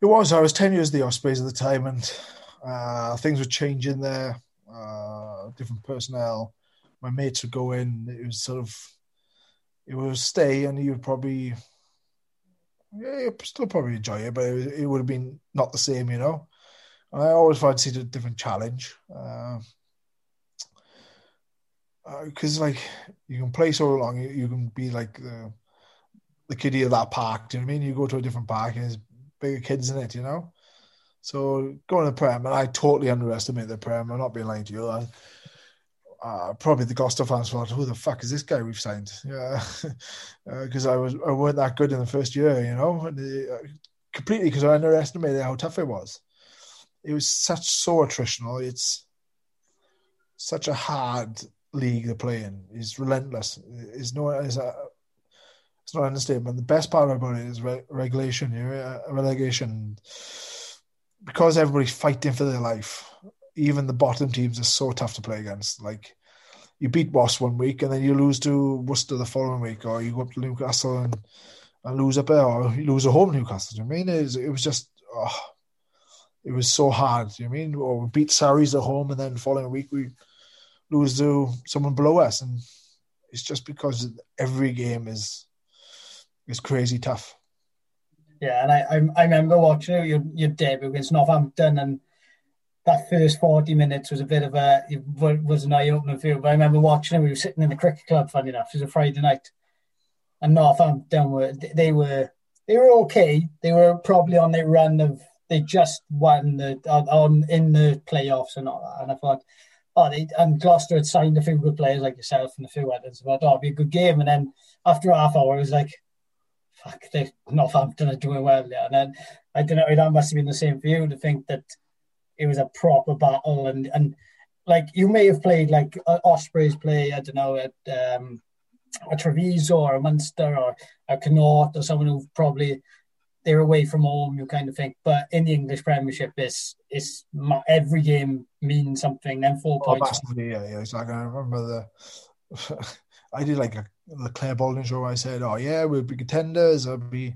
It was. I was ten years the Ospreys at the time, and uh, things were changing there. Uh, different personnel. My mates would go in. It was sort of it would stay, and you'd probably yeah, still probably enjoy it, but it, it would have been not the same, you know. And I always fancied a different challenge. Uh, because uh, like you can play so long, you, you can be like the the kiddie of that park. Do you know what I mean? You go to a different park and there's bigger kids in it, you know. So going to the Prem, and I totally underestimate the Prem. I'm not being lying to you. I, uh, probably the Gloucester fans thought, "Who the fuck is this guy we've signed?" Yeah, because (laughs) uh, I was I weren't that good in the first year, you know, uh, completely because I underestimated how tough it was. It was such so attritional. It's such a hard league to play in. It's relentless. It's no, it's a, it's not an understatement. The best part about it is re- regulation, you know, relegation. Because everybody's fighting for their life, even the bottom teams are so tough to play against. Like you beat Boss one week and then you lose to Worcester the following week, or you go up to Newcastle and, and lose up there, or you lose at home Newcastle. I mean, it was, it was just oh, it was so hard. You know I mean, or we beat Sarries at home and then the following week we lose to someone below us, and it's just because every game is is crazy tough. Yeah, and I I, I remember watching your your debut against Northampton, and that first forty minutes was a bit of a it was an eye opener for. But I remember watching it. We were sitting in the cricket club. Funny enough, it was a Friday night, and Northampton were they were they were okay. They were probably on their run of they just won the on in the playoffs and all that. And I thought, oh, they, and Gloucester had signed a few good players like yourself and a few others. But oh, it'll be a good game. And then after half hour, it was like, fuck, they Northampton are doing well there. And then I don't know, that must have been the same for you to think that it was a proper battle. And and like you may have played like uh, Ospreys play, I don't know, at um, a Treviso or a Munster or a Connacht or someone who probably they're away from home, you kind of think. But in the English Premiership, it's it's every game means something. Then four oh, points. Yeah, yeah. It's like I remember the (laughs) I did like a, the Clare Balding show. I said, "Oh yeah, we'll be contenders. I'll be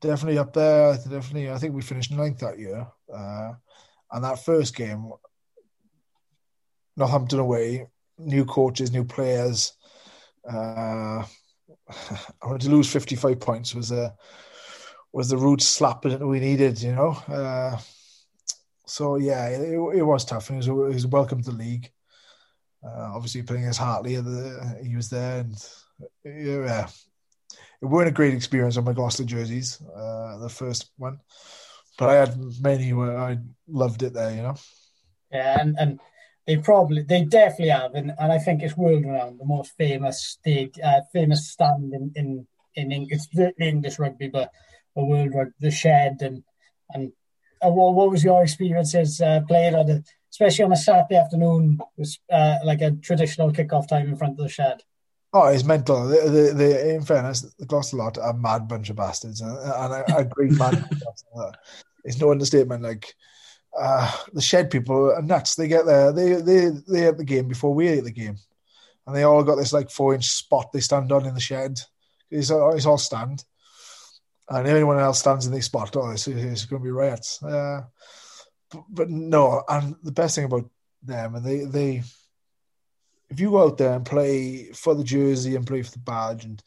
definitely up there. Definitely, I think we finished ninth that year. Uh, and that first game, Northampton away, new coaches, new players. Uh, (laughs) I wanted to lose fifty-five points was a was the root slap that we needed, you know. Uh, so yeah, it, it, was tough, and he was, welcome to the league. Uh, obviously, playing as Hartley, he was there, and yeah, it weren't a great experience on my Gloucester jerseys, uh, the first one, but I had many where I loved it there, you know. Yeah, and and they probably they definitely have, and, and I think it's world renowned, the most famous stage, uh, famous stand in in in English, English rugby, but a world rugby, the shed and and uh, what, what was your experiences uh, playing on it, especially on a Saturday afternoon, was uh, like a traditional kickoff time in front of the shed. Oh, it's mental. The, the, the, in fairness, the Gloucester lot are a mad bunch of bastards, and, and a, a great man. it's no understatement. Like uh, the shed people are nuts. They get there, they they they at the game before we ate the game, and they all got this like four inch spot they stand on in the shed. It's, it's all stand, and anyone else stands in the spot, oh, it's, it's going to be riots. Uh, but, but, no, and the best thing about them, and they, they, if you go out there and play for the jersey and play for the badge and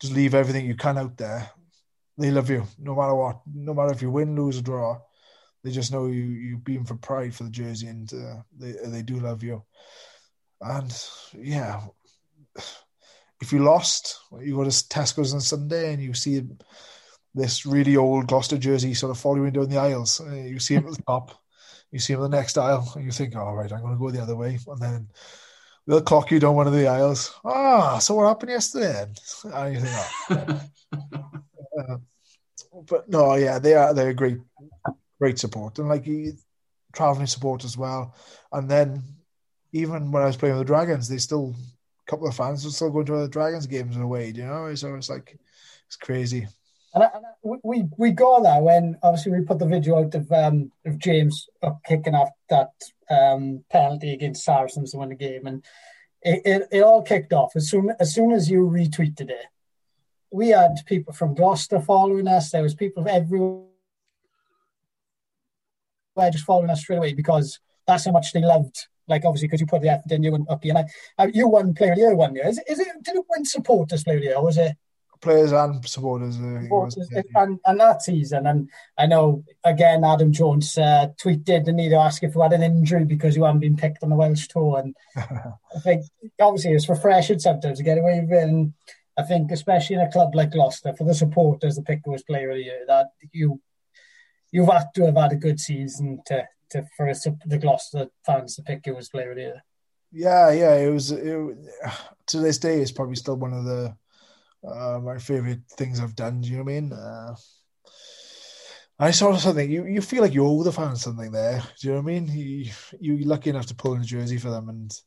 just leave everything you can out there, they love you no matter what. No matter if you win, lose, or draw, they just know you you beam for pride for the jersey, and uh, they they do love you. And yeah, if you lost, you go to Tesco's on Sunday and you see this really old Gloucester jersey sort of following down the aisles. Uh, you see him at the top, you see him in the next aisle, and you think, all right, I'm going to go the other way. And then they'll clock you down one of the aisles. Ah, so what happened yesterday? And you think, oh. uh, but no, yeah, they are they're great, great support, and like traveling support as well. And then even when I was playing with the Dragons, they still a couple of fans were still going to the Dragons games in a way, you know. So it's like it's crazy. And, I, and I, we we got that when obviously we put the video out of um, of James kicking off that um, penalty against Saracens to win the game, and it, it, it, all kicked off as soon as soon as you retweeted it. We had people from Gloucester following us. There was people from everywhere just following us straight away because that's how much they loved like obviously because you put the effort in, you went up and I, you won Player of the Year one year. Is, is it? Did it win Supporters Player of the Year? Or was it? Players and supporters, uh, supporters and, and that season, and I know again Adam Jones uh, tweeted and need to ask if you had an injury because you hadn't been picked on the Welsh tour, and (laughs) I think obviously it's refreshing sometimes to get away with it. And I think especially in a club like Gloucester, for the supporters, the pick was Player of the Year, that you you've had to have had a good season to to for to, the Gloucester fans to pick you as player of the year. Yeah, yeah, it was. It, to this day, it's probably still one of the uh, my favorite things I've done. Do you know what I mean? Uh, I saw something. You you feel like you owe the fans something there. Do you know what I mean? You you're lucky enough to pull in a jersey for them, and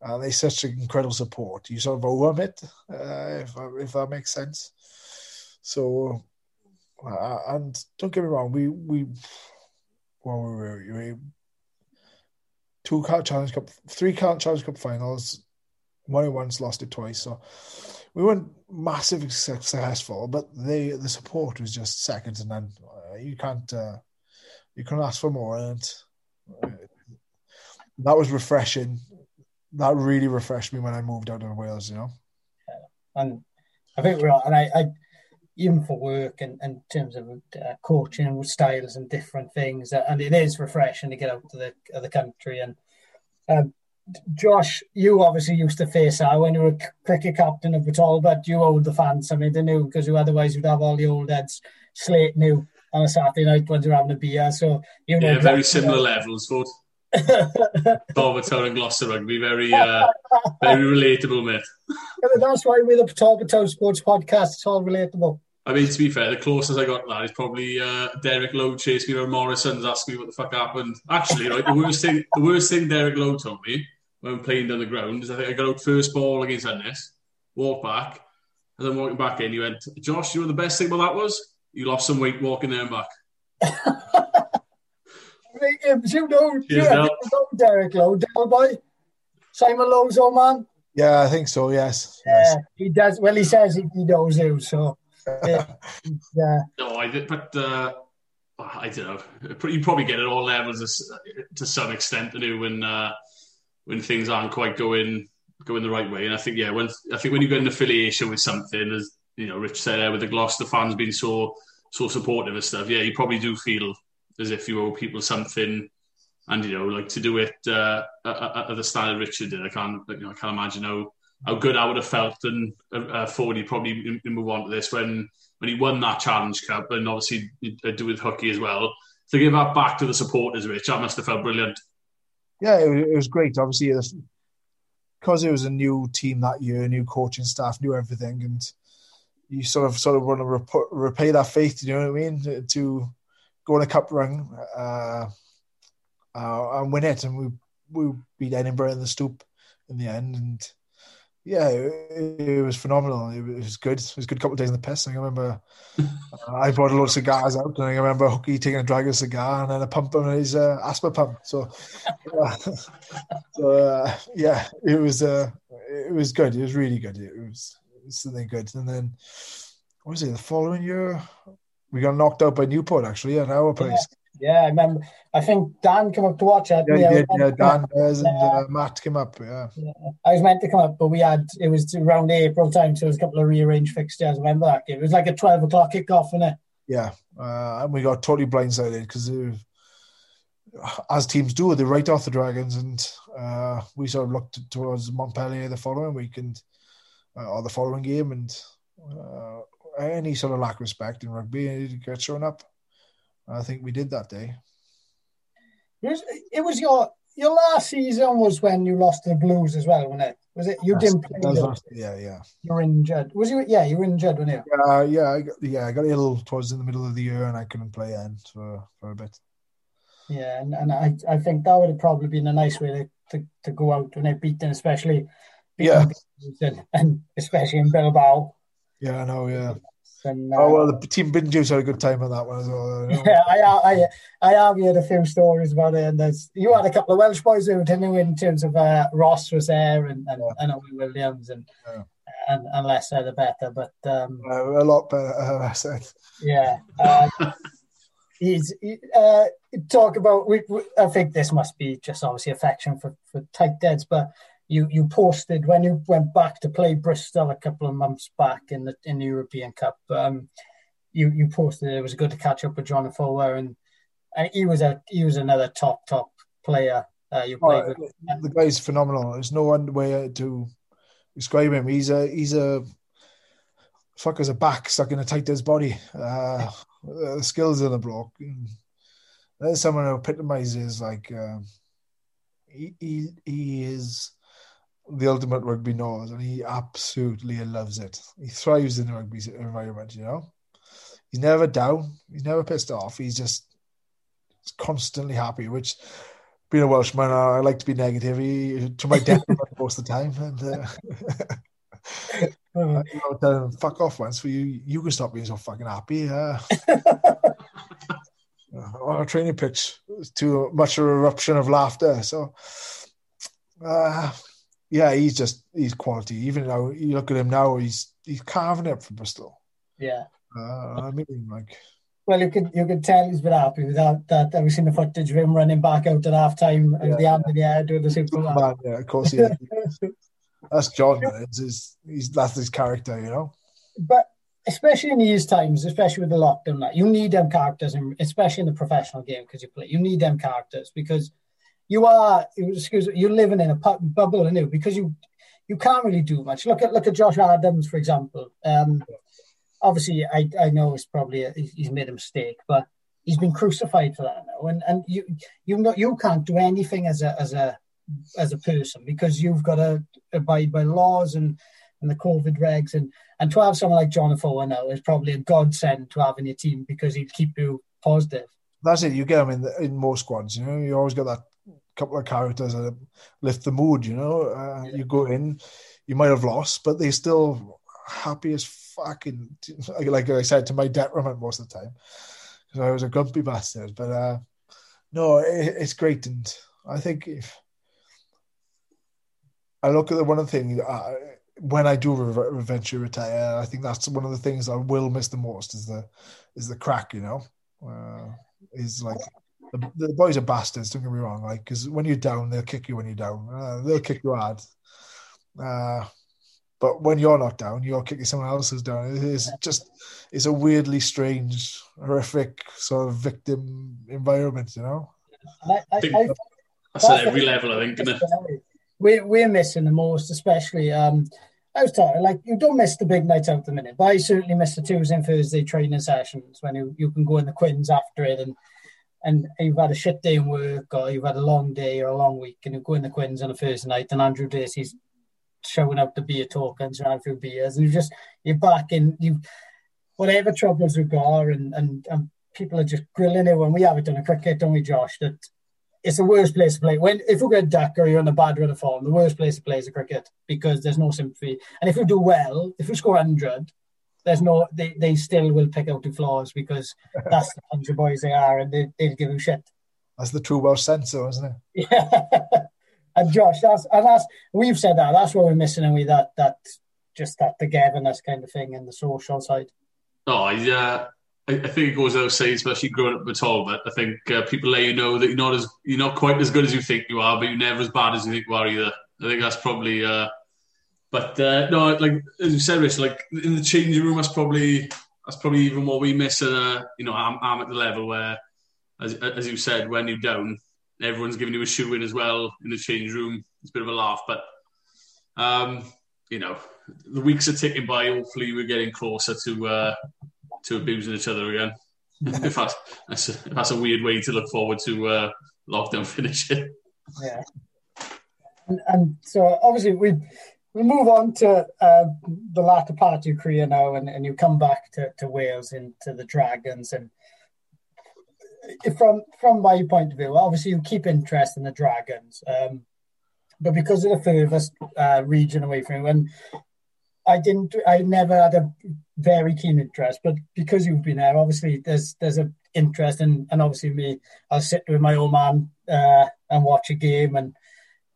uh, they such incredible support. You sort of owe them it, uh, if if that makes sense. So, uh, and don't get me wrong, we we well, we were, we two Challenge Cup, three Challenge Cup finals, it once, lost it twice. So we weren't massively successful, but they the support was just second to none. Uh, you can't uh, you can't ask for more, and uh, that was refreshing. That really refreshed me when I moved out of Wales. You know, and I think we're and I, I even for work and in terms of uh, coaching styles and different things. Uh, and it is refreshing to get out to the the country. And um, Josh, you obviously used to face out when you were cricket captain of all, but you owed the fans something to do because you otherwise you'd have all the old heads slate new on a Saturday night when you're having a beer. So you know, yeah, very similar levels, but. (laughs) Talbot Town and Gloucester rugby, very, uh, very relatable, mate. (laughs) That's why we're the Talbot Town Sports Podcast. It's all relatable. I mean, to be fair, the closest I got to that is probably uh, Derek Lowe chasing me around Morrison's, asking me what the fuck happened. Actually, right, the worst thing, the worst thing Derek Lowe told me when playing down the ground is I think I got out first ball against Ennis, walked back, and then walking back in, he went, Josh, you know the best thing about that was? You lost some weight walking there and back. (laughs) you know, Cheers, yeah, you know Derek Lowe, Del boy, Simon Lowe's old man. Yeah, I think so. Yes. Yeah, yes. he does. Well, he says he, he knows you, so. yeah. (laughs) No, I did, but uh, I don't know. You probably get it all levels to some extent to do when uh, when things aren't quite going going the right way. And I think yeah, when I think when you get an affiliation with something, as you know, Rich said there with the Gloucester fans being so so supportive and stuff, yeah, you probably do feel as if you owe people something, and you know, like to do it uh, at, at the standard Richard did. I can't, you know, I can't imagine how how good I would have felt and uh, uh Fordy probably move on to this when when he won that Challenge Cup and obviously do with Hooky as well. To give that back to the supporters, Rich, must have felt brilliant. Yeah, it, was great. Obviously, because it was a new team that year, new coaching staff, new everything, and you sort of sort of want to repay that faith. You know what I mean? To go on a cup run uh, uh, and win it, and we we beat Edinburgh in the Stoop in the end, and yeah, it, it was phenomenal. It was good. It was a good couple of days in the piss. I remember (laughs) I brought a lot of cigars out, and I remember Hooky taking a drag of a cigar and then a pump on his uh, asthma pump. So, uh, (laughs) so uh, yeah, it was uh, it was good. It was really good. It was, it was something good. And then what was it? The following year, we got knocked out by Newport actually at our place. Yeah, yeah I remember. I think Dan came up to watch it. Yeah, did, yeah Dan and uh, Matt came up. Yeah. yeah. I was meant to come up, but we had it was around April time, so there was a couple of rearranged fixtures. I remember that game. It was like a twelve o'clock kickoff, wasn't it? Yeah, uh, and we got totally blindsided because as teams do, they write off the Dragons, and uh, we sort of looked towards Montpellier the following week and uh, or the following game, and uh, any sort of lack of respect in rugby and get shown up. I think we did that day. It was, it was your your last season was when you lost to the Blues as well, wasn't it? Was it you didn't play? Last, yeah, yeah. You were injured. Was you? Yeah, you were injured, weren't you? Yeah, uh, yeah, I got, yeah. I got ill towards in the middle of the year, and I couldn't play then for for a bit. Yeah, and, and I I think that would have probably been a nice way to, to, to go out when they beat them, especially yeah, and, and especially in Bilbao. Yeah, I know. Yeah. And, uh, oh well, the team Bin had a good time on that one as well. Yeah, I, I, I have heard a few stories about it, and there's you had a couple of Welsh boys who didn't in terms of uh, Ross was there and and, yeah. and Owen Williams and. Yeah. And, and less the better, but um, uh, a lot better. Uh, I said. Yeah, um, (laughs) he's uh, talk about. We, we, I think this must be just obviously affection for for tightheads, but you you posted when you went back to play Bristol a couple of months back in the in the European Cup. Um, you you posted it was good to catch up with John Afoa and, and he was a he was another top top player. Uh, you played oh, with. The guy's phenomenal. There's no one way to describe him. He's a he's a fucker's a back stuck in a tight his body. Uh, the skills of the block. There's someone who epitomizes like um, he, he he is the ultimate rugby knows, and he absolutely loves it. He thrives in the rugby environment. You know, he's never down. He's never pissed off. He's just constantly happy, which being a Welshman, I like to be negative he, to my detriment (laughs) most of the time. And uh, (laughs) uh, you know, tell him, fuck off once for you. You can stop being so fucking happy. Uh, (laughs) on a training pitch, too much of an eruption of laughter. So, uh, yeah, he's just he's quality. Even though you look at him now, he's he's carving it for Bristol. Yeah, uh, I mean, like well, you could you could tell he's been happy with that. That have we seen the footage of him running back out at half time yeah, the hand in the air doing the Superman? Man, yeah, of course he is. (laughs) that's John. It's his, he's that's his character, you know. But especially in these times, especially with the lockdown, that you need them characters, and especially in the professional game because you play, you need them characters because you are excuse me, you're living in a bubble, you because you you can't really do much. Look at look at Josh Adams, for example. Um, obviously, I, I know it's probably a, he's made a mistake, but he's been crucified for that now, and and you you know you can't do anything as a as a as a person because you've got to abide by laws and and the COVID regs, and and to have someone like Jonathan now is probably a godsend to have in your team because he'd keep you positive. That's it. You get him in the, in more squads. You know, you always got that couple of characters that lift the mood. You know, uh, yeah. you go in, you might have lost, but they still happy as fucking like I said to my detriment most of the time because I was a grumpy bastard. But uh, no, it, it's great, and I think if I look at the one of the things uh, when I do re- eventually retire, I think that's one of the things I will miss the most is the is the crack. You know, uh, is like. The, the, boys are bastards. Don't get me wrong. Like, because when you're down, they'll kick you when you're down. Uh, they'll kick you hard. Uh, but when you're not down, you're kicking someone else's down. It's just it's a weirdly strange, horrific sort of victim environment, you know. I, I, I, that's at every level, I think, isn't it? We're, we're missing the most, especially. Um, I was talking like you don't miss the big nights out the minute, but I certainly miss the Tuesday and Thursday training sessions when you, you can go in the quins after it and and you've had a shit day in work or you've had a long day or a long week and you go in the quins on a Thursday night and Andrew Dacey's showing out the beer tokens around a few beers, and you just you're back in you whatever troubles we've got, and, and and people are just grilling it when we have it on a cricket, don't we, Josh? That it's the worst place to play. When if we get duck or you're on a bad run of form, the worst place to play is a cricket because there's no sympathy. And if you do well, if you score hundred, there's no they, they still will pick out the flaws because (laughs) that's the country boys they are and they they'll give you shit. That's the true Welsh sense, though, isn't it? Yeah. (laughs) And Josh, that's and that's we've said that that's what we're missing, and we that that just that togetherness kind of thing and the social side. Oh yeah, I, I think it goes without saying, especially growing up with Talbot. I think uh, people let you know that you're not as you're not quite as good as you think you are, but you're never as bad as you think you are either. I think that's probably. Uh, but uh, no, like as you said, Rich, like in the changing room, that's probably that's probably even what we miss. Uh, you know, I'm, I'm at the level where, as as you said, when you're down, everyone's giving you a shoe in as well in the change room. It's a bit of a laugh, but um, you know, the weeks are ticking by. Hopefully, we're getting closer to uh, to abusing each other again. if that's that's a, that's a weird way to look forward to uh, lockdown (laughs) finishing. Yeah, and, and so obviously we we move on to uh, the latter part of your career now, and, and you come back to, to Wales into the Dragons and from from my point of view, obviously you keep interest in the Dragons, um, but because of the furthest uh, region away from you, and I didn't, I never had a very keen interest. But because you've been there, obviously there's there's a interest, and and obviously me, I'll sit with my old man uh, and watch a game, and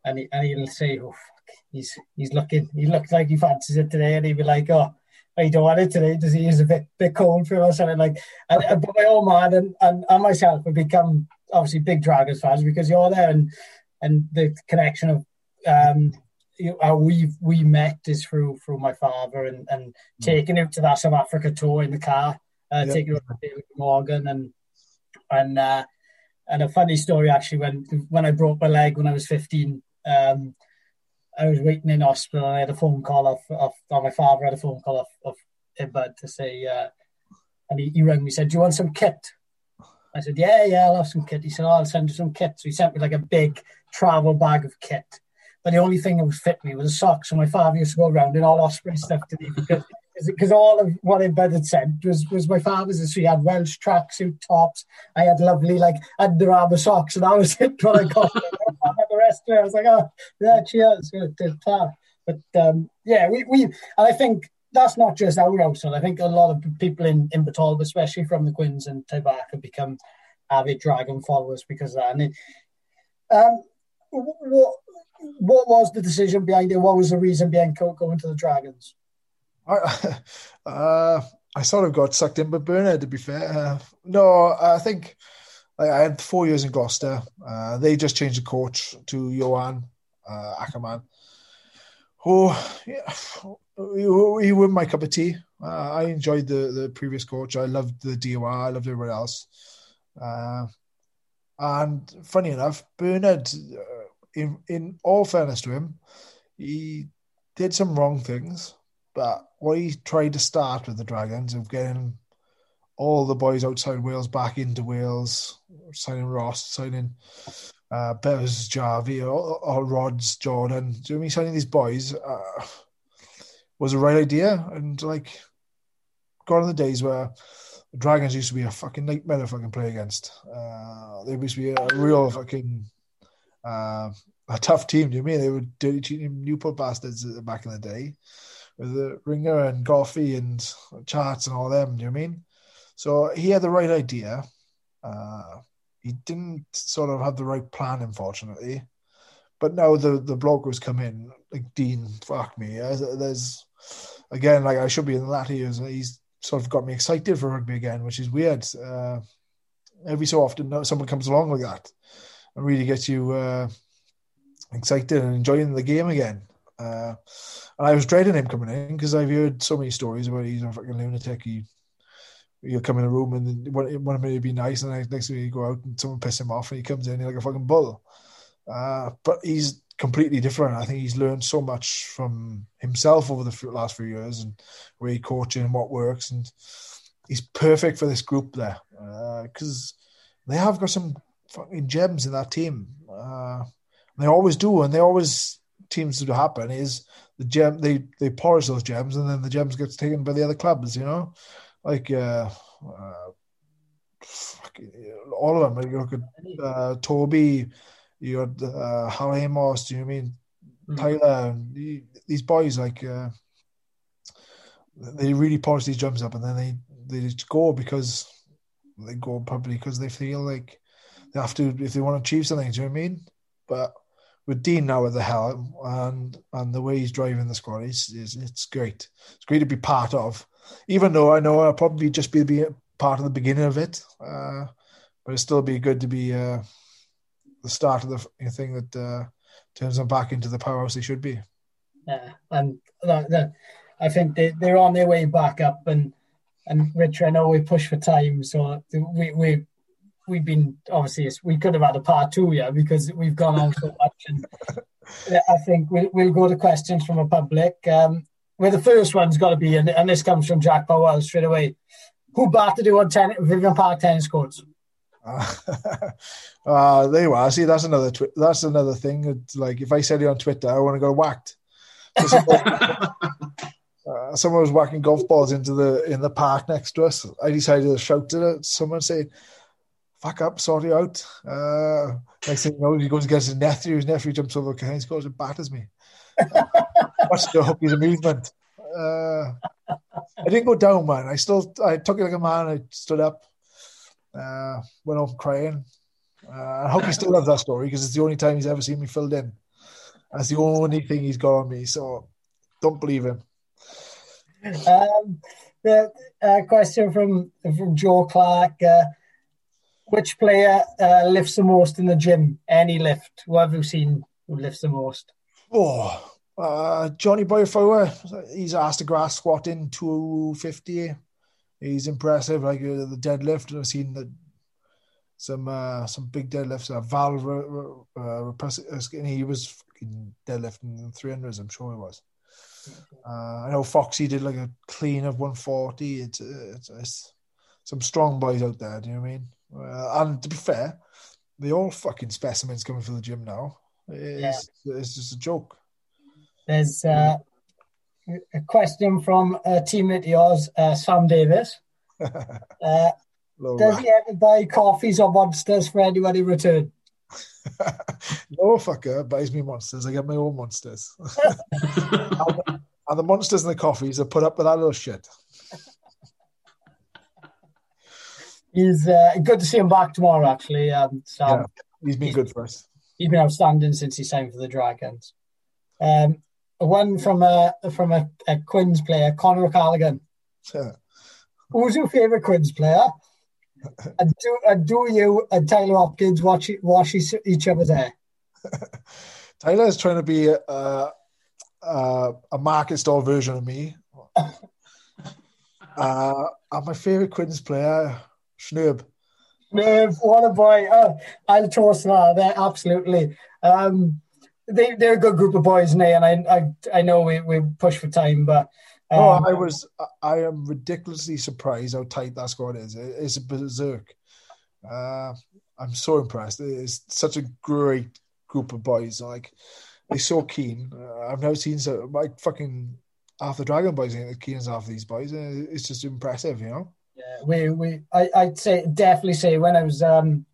and, he, and he'll say, "Oh, fuck, he's he's looking, he looks like he fancies it today," and he'll be like, "Oh." I don't want it today. Does he is a bit bit cold for or something like? And, and but my old man and, and, and myself have become obviously big Dragons fans because you're there and and the connection of um you know, how we we met is through through my father and and mm. taking him to that South Africa tour in the car, uh, yep. taking him to David Morgan and and uh, and a funny story actually when when I broke my leg when I was fifteen. Um, I was waiting in hospital and I had a phone call off, off or my father had a phone call off, off Ibud to say, uh, and he, he rang me, said, do you want some kit? I said, yeah, yeah, I'll have some kit. He said, oh, I'll send you some kit. So he sent me like a big travel bag of kit. But the only thing that would fit me was a sock. So my father used to go around in all Osprey stuff to me because (laughs) because all of what Ibud had sent was was my father's. So he had Welsh tracksuit tops. I had lovely like Under Armour socks, and that was (laughs) it. What I got rest of it, I was like, oh yeah, cheers, But um, yeah, we we and I think that's not just our household. I think a lot of people in in Batalba, especially from the Quins and have become avid Dragon followers because of that. And it, um, what what was the decision behind it? What was the reason behind going to the Dragons? I, (laughs) uh, I sort of got sucked in by Bernard, to be fair. Uh, no, I think I had four years in Gloucester. Uh, they just changed the coach to Johan uh, Ackermann, who yeah, he, he was my cup of tea. Uh, I enjoyed the, the previous coach. I loved the DOR. I loved everyone else. Uh, and funny enough, Bernard, uh, in in all fairness to him, he did some wrong things. But what he tried to start with the Dragons of getting all the boys outside Wales back into Wales, signing Ross, signing uh, Bevis Jarvie, or, or Rods, Jordan. Do you mean? Signing these boys uh, was a right idea. And like, gone are the days where the Dragons used to be a fucking nightmare to fucking play against. Uh, they used to be a real fucking uh, a tough team. Do you mean they were dirty cheating Newport bastards back in the day? with the Ringer and Goffey and Charts and all them. Do you mean? So he had the right idea. Uh, he didn't sort of have the right plan, unfortunately. But now the the bloke who's come in, like Dean, fuck me. There's again, like I should be in the latter years. He's sort of got me excited for rugby again, which is weird. Uh, every so often, someone comes along like that and really gets you uh, excited and enjoying the game again. Uh, and I was dreading him coming in because I've heard so many stories about he's a fucking lunatic. He he'll come in a room and one, one minute he'd be nice, and the next minute he go out and someone piss him off, and he comes in like a fucking bull. Uh, but he's completely different. I think he's learned so much from himself over the last few years and where he coaching and what works, and he's perfect for this group there because uh, they have got some fucking gems in that team. Uh, they always do, and they always teams to happen is the gem they they polish those gems and then the gems gets taken by the other clubs. You know, like uh, uh all of them. Like you look at uh, Toby, you got uh, Hallam Amos. Do you know I mean mm-hmm. Tyler? And these boys like uh, they really polish these gems up, and then they they just go because they go probably because they feel like they have to if they want to achieve something. Do you know what I mean? But with Dean now at the helm and and the way he's driving the squad, it's, it's, it's great. It's great to be part of. Even though I know I'll probably just be, be part of the beginning of it, uh, but it'll still be good to be uh, the start of the thing that uh, turns them back into the powerhouse they should be. Yeah, and that, that, I think they, they're on their way back up. And and Rich, I know we push for time, so we we we've been obviously we could have had a part two yeah because we've gone on so much and (laughs) I think we'll, we'll go to questions from the public. Um, where the first one's got to be, and, and this comes from Jack Powell straight away. Who battered you on ten, Vivian Park tennis courts? Uh, (laughs) uh, there you are. See, that's another twi- that's another thing. It's like if I said it on Twitter, I want to go whacked. So someone, (laughs) uh, someone was whacking golf balls into the in the park next to us. I decided to shout to someone saying, fuck up, sort it out. Uh, next thing you know, he goes against his nephew. His nephew jumps over Kane, scores and batters me. (laughs) Watch the hookie's amusement. Uh, I didn't go down, man. I still, I took it like a man. I stood up, uh, went off crying. Uh, I hope he still loves that story because it's the only time he's ever seen me filled in. That's the only thing he's got on me. So don't believe him. um, the uh, question from from Joe Clark: uh, Which player uh, lifts the most in the gym? Any lift? Who have you seen who lifts the most? Oh, uh, Johnny Boyfower. He's asked a grass squatting two fifty. He's impressive. Like uh, the deadlift, I've seen the some uh, some big deadlifts. Uh, Val, uh, uh, he was deadlifting three hundreds. I'm sure he was. Uh, I know Foxy did like a clean of 140. It's, it's, it's some strong boys out there. Do you know what I mean? Uh, and to be fair, they all fucking specimens coming for the gym now. It's, yeah. it's just a joke. There's uh, a question from a teammate of yours, uh, Sam Davies. (laughs) Uh, does he ever buy coffees or monsters for anyone in return? (laughs) no fucker buys me monsters. I get my own monsters. and, (laughs) and the monsters and the coffees are put up with that little shit. He's uh, good to see him back tomorrow. Actually, um, Sam. Yeah, he's been he's, good for us. He's been outstanding since he signed for the Dragons. Um, one from a from a, a Quins player, Connor O'Callaghan. Who's your favourite Quins player? (laughs) and do and do you and Taylor Hopkins watch wash each other's (laughs) hair? Taylor is trying to be a, a, a market store version of me. (laughs) uh, and my favorite Quins player, Schnurb. Schnurb, what a boy! Oh, I'll toast that. They're absolutely. Um, they they're a good group of boys, and I I I know we, we push for time, but um, oh, I was I am ridiculously surprised how tight that squad is. It's a berserk. Uh, I'm so impressed. It's such a great group of boys. Like they're so keen. Uh, I've never seen so like fucking half the Dragon boys ain't keen as half these boys. It's just impressive, you know. Yeah, we we I, I'd say definitely say when I was um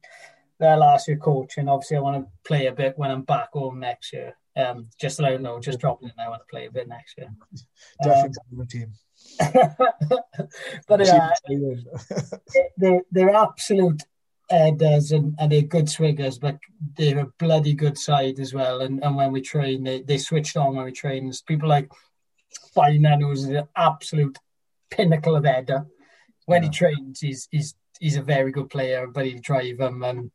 there last year coaching, obviously I want to play a bit when I'm back home next year. Um, just so I know, just dropping it now. I want to play a bit next year. Definitely um, team. (laughs) but uh, they're, they're absolute headers and, and they're good swingers, but they're a bloody good side as well. And, and when we train, they, they switched on when we train. people like Finan, who's the absolute pinnacle of header. When yeah. he trains, he's he's he's a very good player, but he drive them. Um,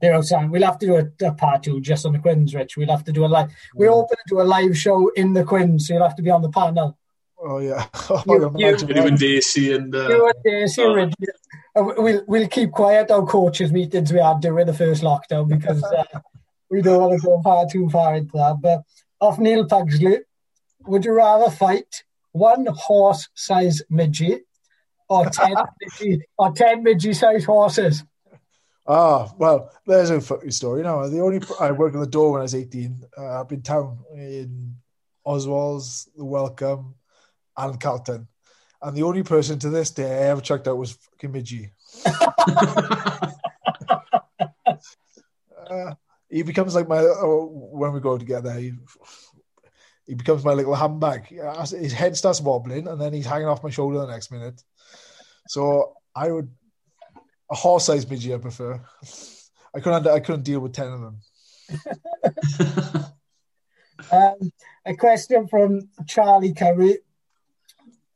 they're outside. We'll have to do a, a, part two just on the Quins, Rich. We'll have to do a live. We're open to do a live show in the Quins, so you'll have to be on the panel. Oh yeah, (laughs) oh, you, you, you and Daisy and uh, you and Daisy. Uh, Rich. We'll we'll keep quiet our coaches meetings we had during the first lockdown because uh, (laughs) we don't want to go far too far into that. But off Neil Pugsley, would you rather fight one horse-sized midget or ten (laughs) midget, or ten midget-sized horses? Ah, well, there's a funny story. Now, the only I worked at the door when I was 18 uh, up in town in Oswald's, the Welcome, and Carlton. And the only person to this day I ever checked out was fucking Midgie. (laughs) uh, he becomes like my, oh, when we go together, he, he becomes my little handbag. His head starts wobbling and then he's hanging off my shoulder the next minute. So I would a horse-sized midget, I prefer. I couldn't. I couldn't deal with ten of them. (laughs) um, a question from Charlie Curry.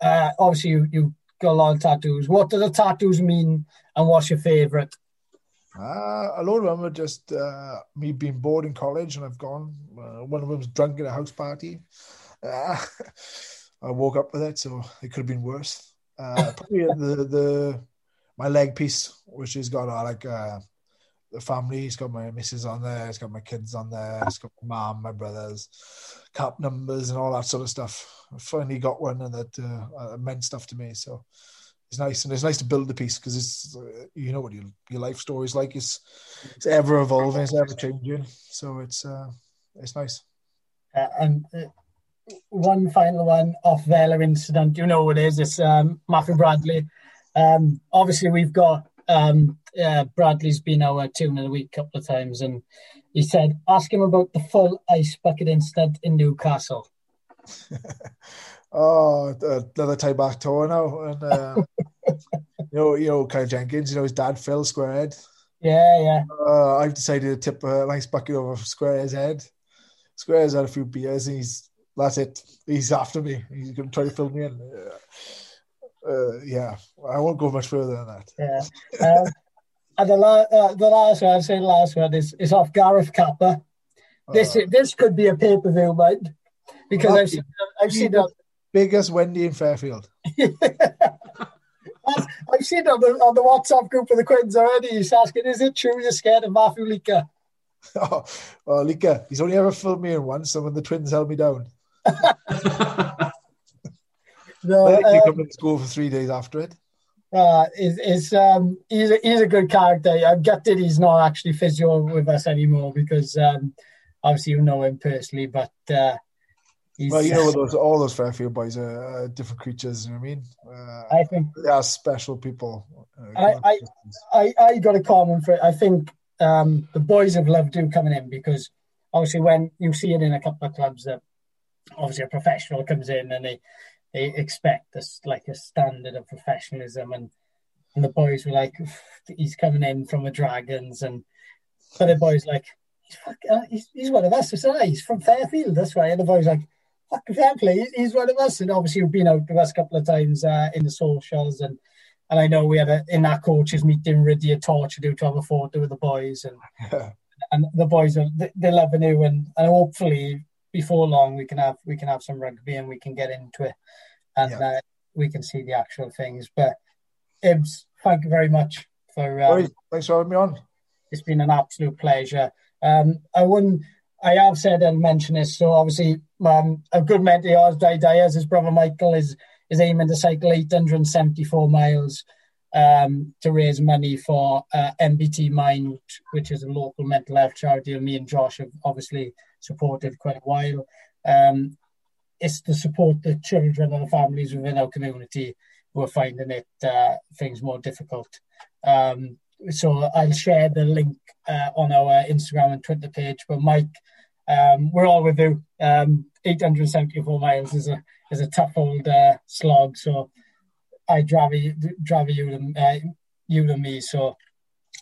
Uh, obviously, you, you got a lot of tattoos. What do the tattoos mean, and what's your favourite? Uh, a lot of them are just uh, me being bored in college, and I've gone. Uh, one of them's drunk at a house party. Uh, (laughs) I woke up with it, so it could have been worse. Uh, probably the the my leg piece, which has got uh, like uh, the family. It's got my missus on there. It's got my kids on there. It's got my mom, my brothers, cap numbers, and all that sort of stuff. I finally got one, and that uh, meant stuff to me. So it's nice, and it's nice to build the piece because it's uh, you know what your your life story is like. It's it's ever evolving, it's ever changing. So it's uh, it's nice. Uh, and uh, one final one off Vela incident. You know what it is? It's um, Matthew Bradley. Um, obviously, we've got um, uh, Bradley's been our tune of the week a couple of times, and he said, "Ask him about the full ice bucket instead in Newcastle." (laughs) oh, another time back tour now, and uh, (laughs) you know, you know, Kyle Jenkins, you know, his dad Phil Squarehead. Yeah, yeah. Uh, I've decided to tip a nice bucket over Squarehead's head. Squarehead's had a few beers, and he's that's it. He's after me. He's going to try to fill me in. Uh, uh, yeah, I won't go much further than that. Yeah. Um, and the, la- uh, the last one, I'd say the last one is, is off Gareth Capper. This Uh, this could be a pay per view, mind, because I've seen I've seen on, biggest Wendy in Fairfield. (laughs) I've I've seen on the on the WhatsApp group of the Quins already. He's asking, "Is it true you're scared of Matthew Lika?" (laughs) oh, well, Lika, he's only ever filmed me in once, and when the twins held me down. (laughs) No, I think um, come to school for three days after it. uh, is is um he's a, he's a good character. I'm gutted he's not actually physio with us anymore because um obviously you know him personally, but uh, he's. Well, you know, those all those Fairfield boys are uh, different creatures. You know what I mean? Uh, I think they are special people. Uh, I- I- I, I got a comment for it. I think um, the boys have loved him coming in because obviously when you see it in a couple of clubs that obviously a professional comes in and they expect this like a standard of professionalism and and the boys were like he's coming in from the Dragons and but the boys like he's, uh, he's, one of us. It's like, he's from Fairfield, that's right. And the boys like fuck play, he's one of us. And obviously we've been out the last couple of times uh, in the socials and and I know we had a in that coaches meeting Ridley a torch to have a photo with the boys and (laughs) and the boys are they- they're loving you and, and hopefully before long we can have we can have some rugby and we can get into it and Yeah. uh, we can see the actual things. But Ibs, thank you very much for um, thanks for having me on. it's been an absolute pleasure. Um, I wouldn't. I have said I'll mention this. So obviously, um, a good mate of Dai Dyers, his brother Michael is is aiming to cycle 874 miles um, to raise money for uh, NPT Mind, which is a local mental health charity. And me and Josh have obviously supported quite a while. Um, it's to support the children and the families within our community who are finding it uh, things more difficult. Um, so I'll share the link uh, on our Instagram and Twitter page. But Mike, um, we're all with you. Um, 874 miles is a is a tough old uh, slog. So I drive you, drive you than uh, you than me. So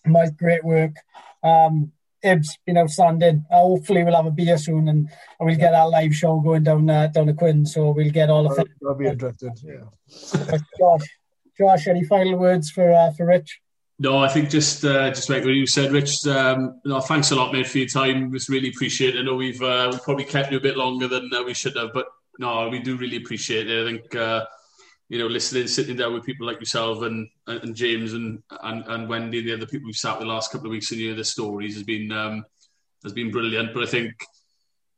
Mike, great work. Um, Ibs, been outstanding. Uh, hopefully we'll have a beer soon and, and we'll get our live show going down uh, down the Quinn. So we'll get all of That'll, it. that'll be interesting. Yeah. Josh, Josh, any final words for uh, for Rich? No, I think just uh, just like what you said, Rich. Um, no, thanks a lot, mate, for your time. It's really appreciate it. I know we've uh, we probably kept you a bit longer than uh, we should have, but no, we do really appreciate it. I think uh, you know, listening, sitting down with people like yourself and and James and and, and Wendy and the other people we've sat with the last couple of weeks and hear their stories has been um, has been brilliant. But I think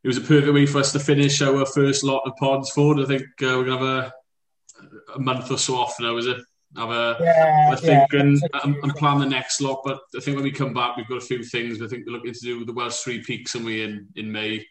it was a perfect way for us to finish our first lot of pods forward. I think uh, we're gonna have a, a month or so off now, is it? Have a Yeah, I think yeah. and, and, and plan the next lot. But I think when we come back, we've got a few things. I think we're looking to do the Welsh Three Peaks and we in in May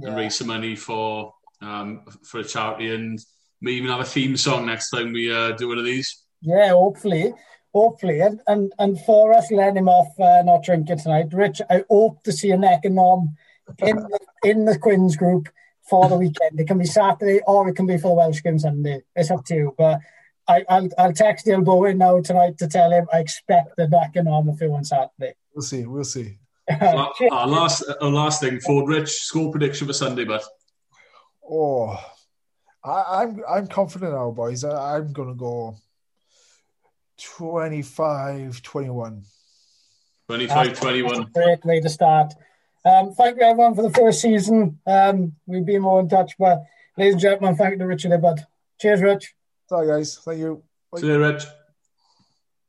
and raise some money for um, for a charity and may even have a theme song next time we uh, do one of these. Yeah, hopefully, hopefully, and and and for us letting him off uh, not drinking tonight, Rich. I hope to see a neck and norm in the, in the Quins group for the weekend. It can be Saturday or it can be for the Welsh game Sunday. It's up to you. But I, I'll I'll text Neil Bowen now tonight to tell him I expect the neck and norm if it on Saturday. We'll see. We'll see. (laughs) La- Our last, our last thing, Foard Rich score prediction for Sunday, but Oh, I, I'm I'm confident now, boys. I, I'm gonna go 25-21. 25 21. Great way to start. Um, thank you everyone for the first season. Um, we'll be more in touch. But ladies and gentlemen, thank you to Richard Hibbard. Cheers, Rich. Sorry, guys. Thank you. Bye. See you, Rich.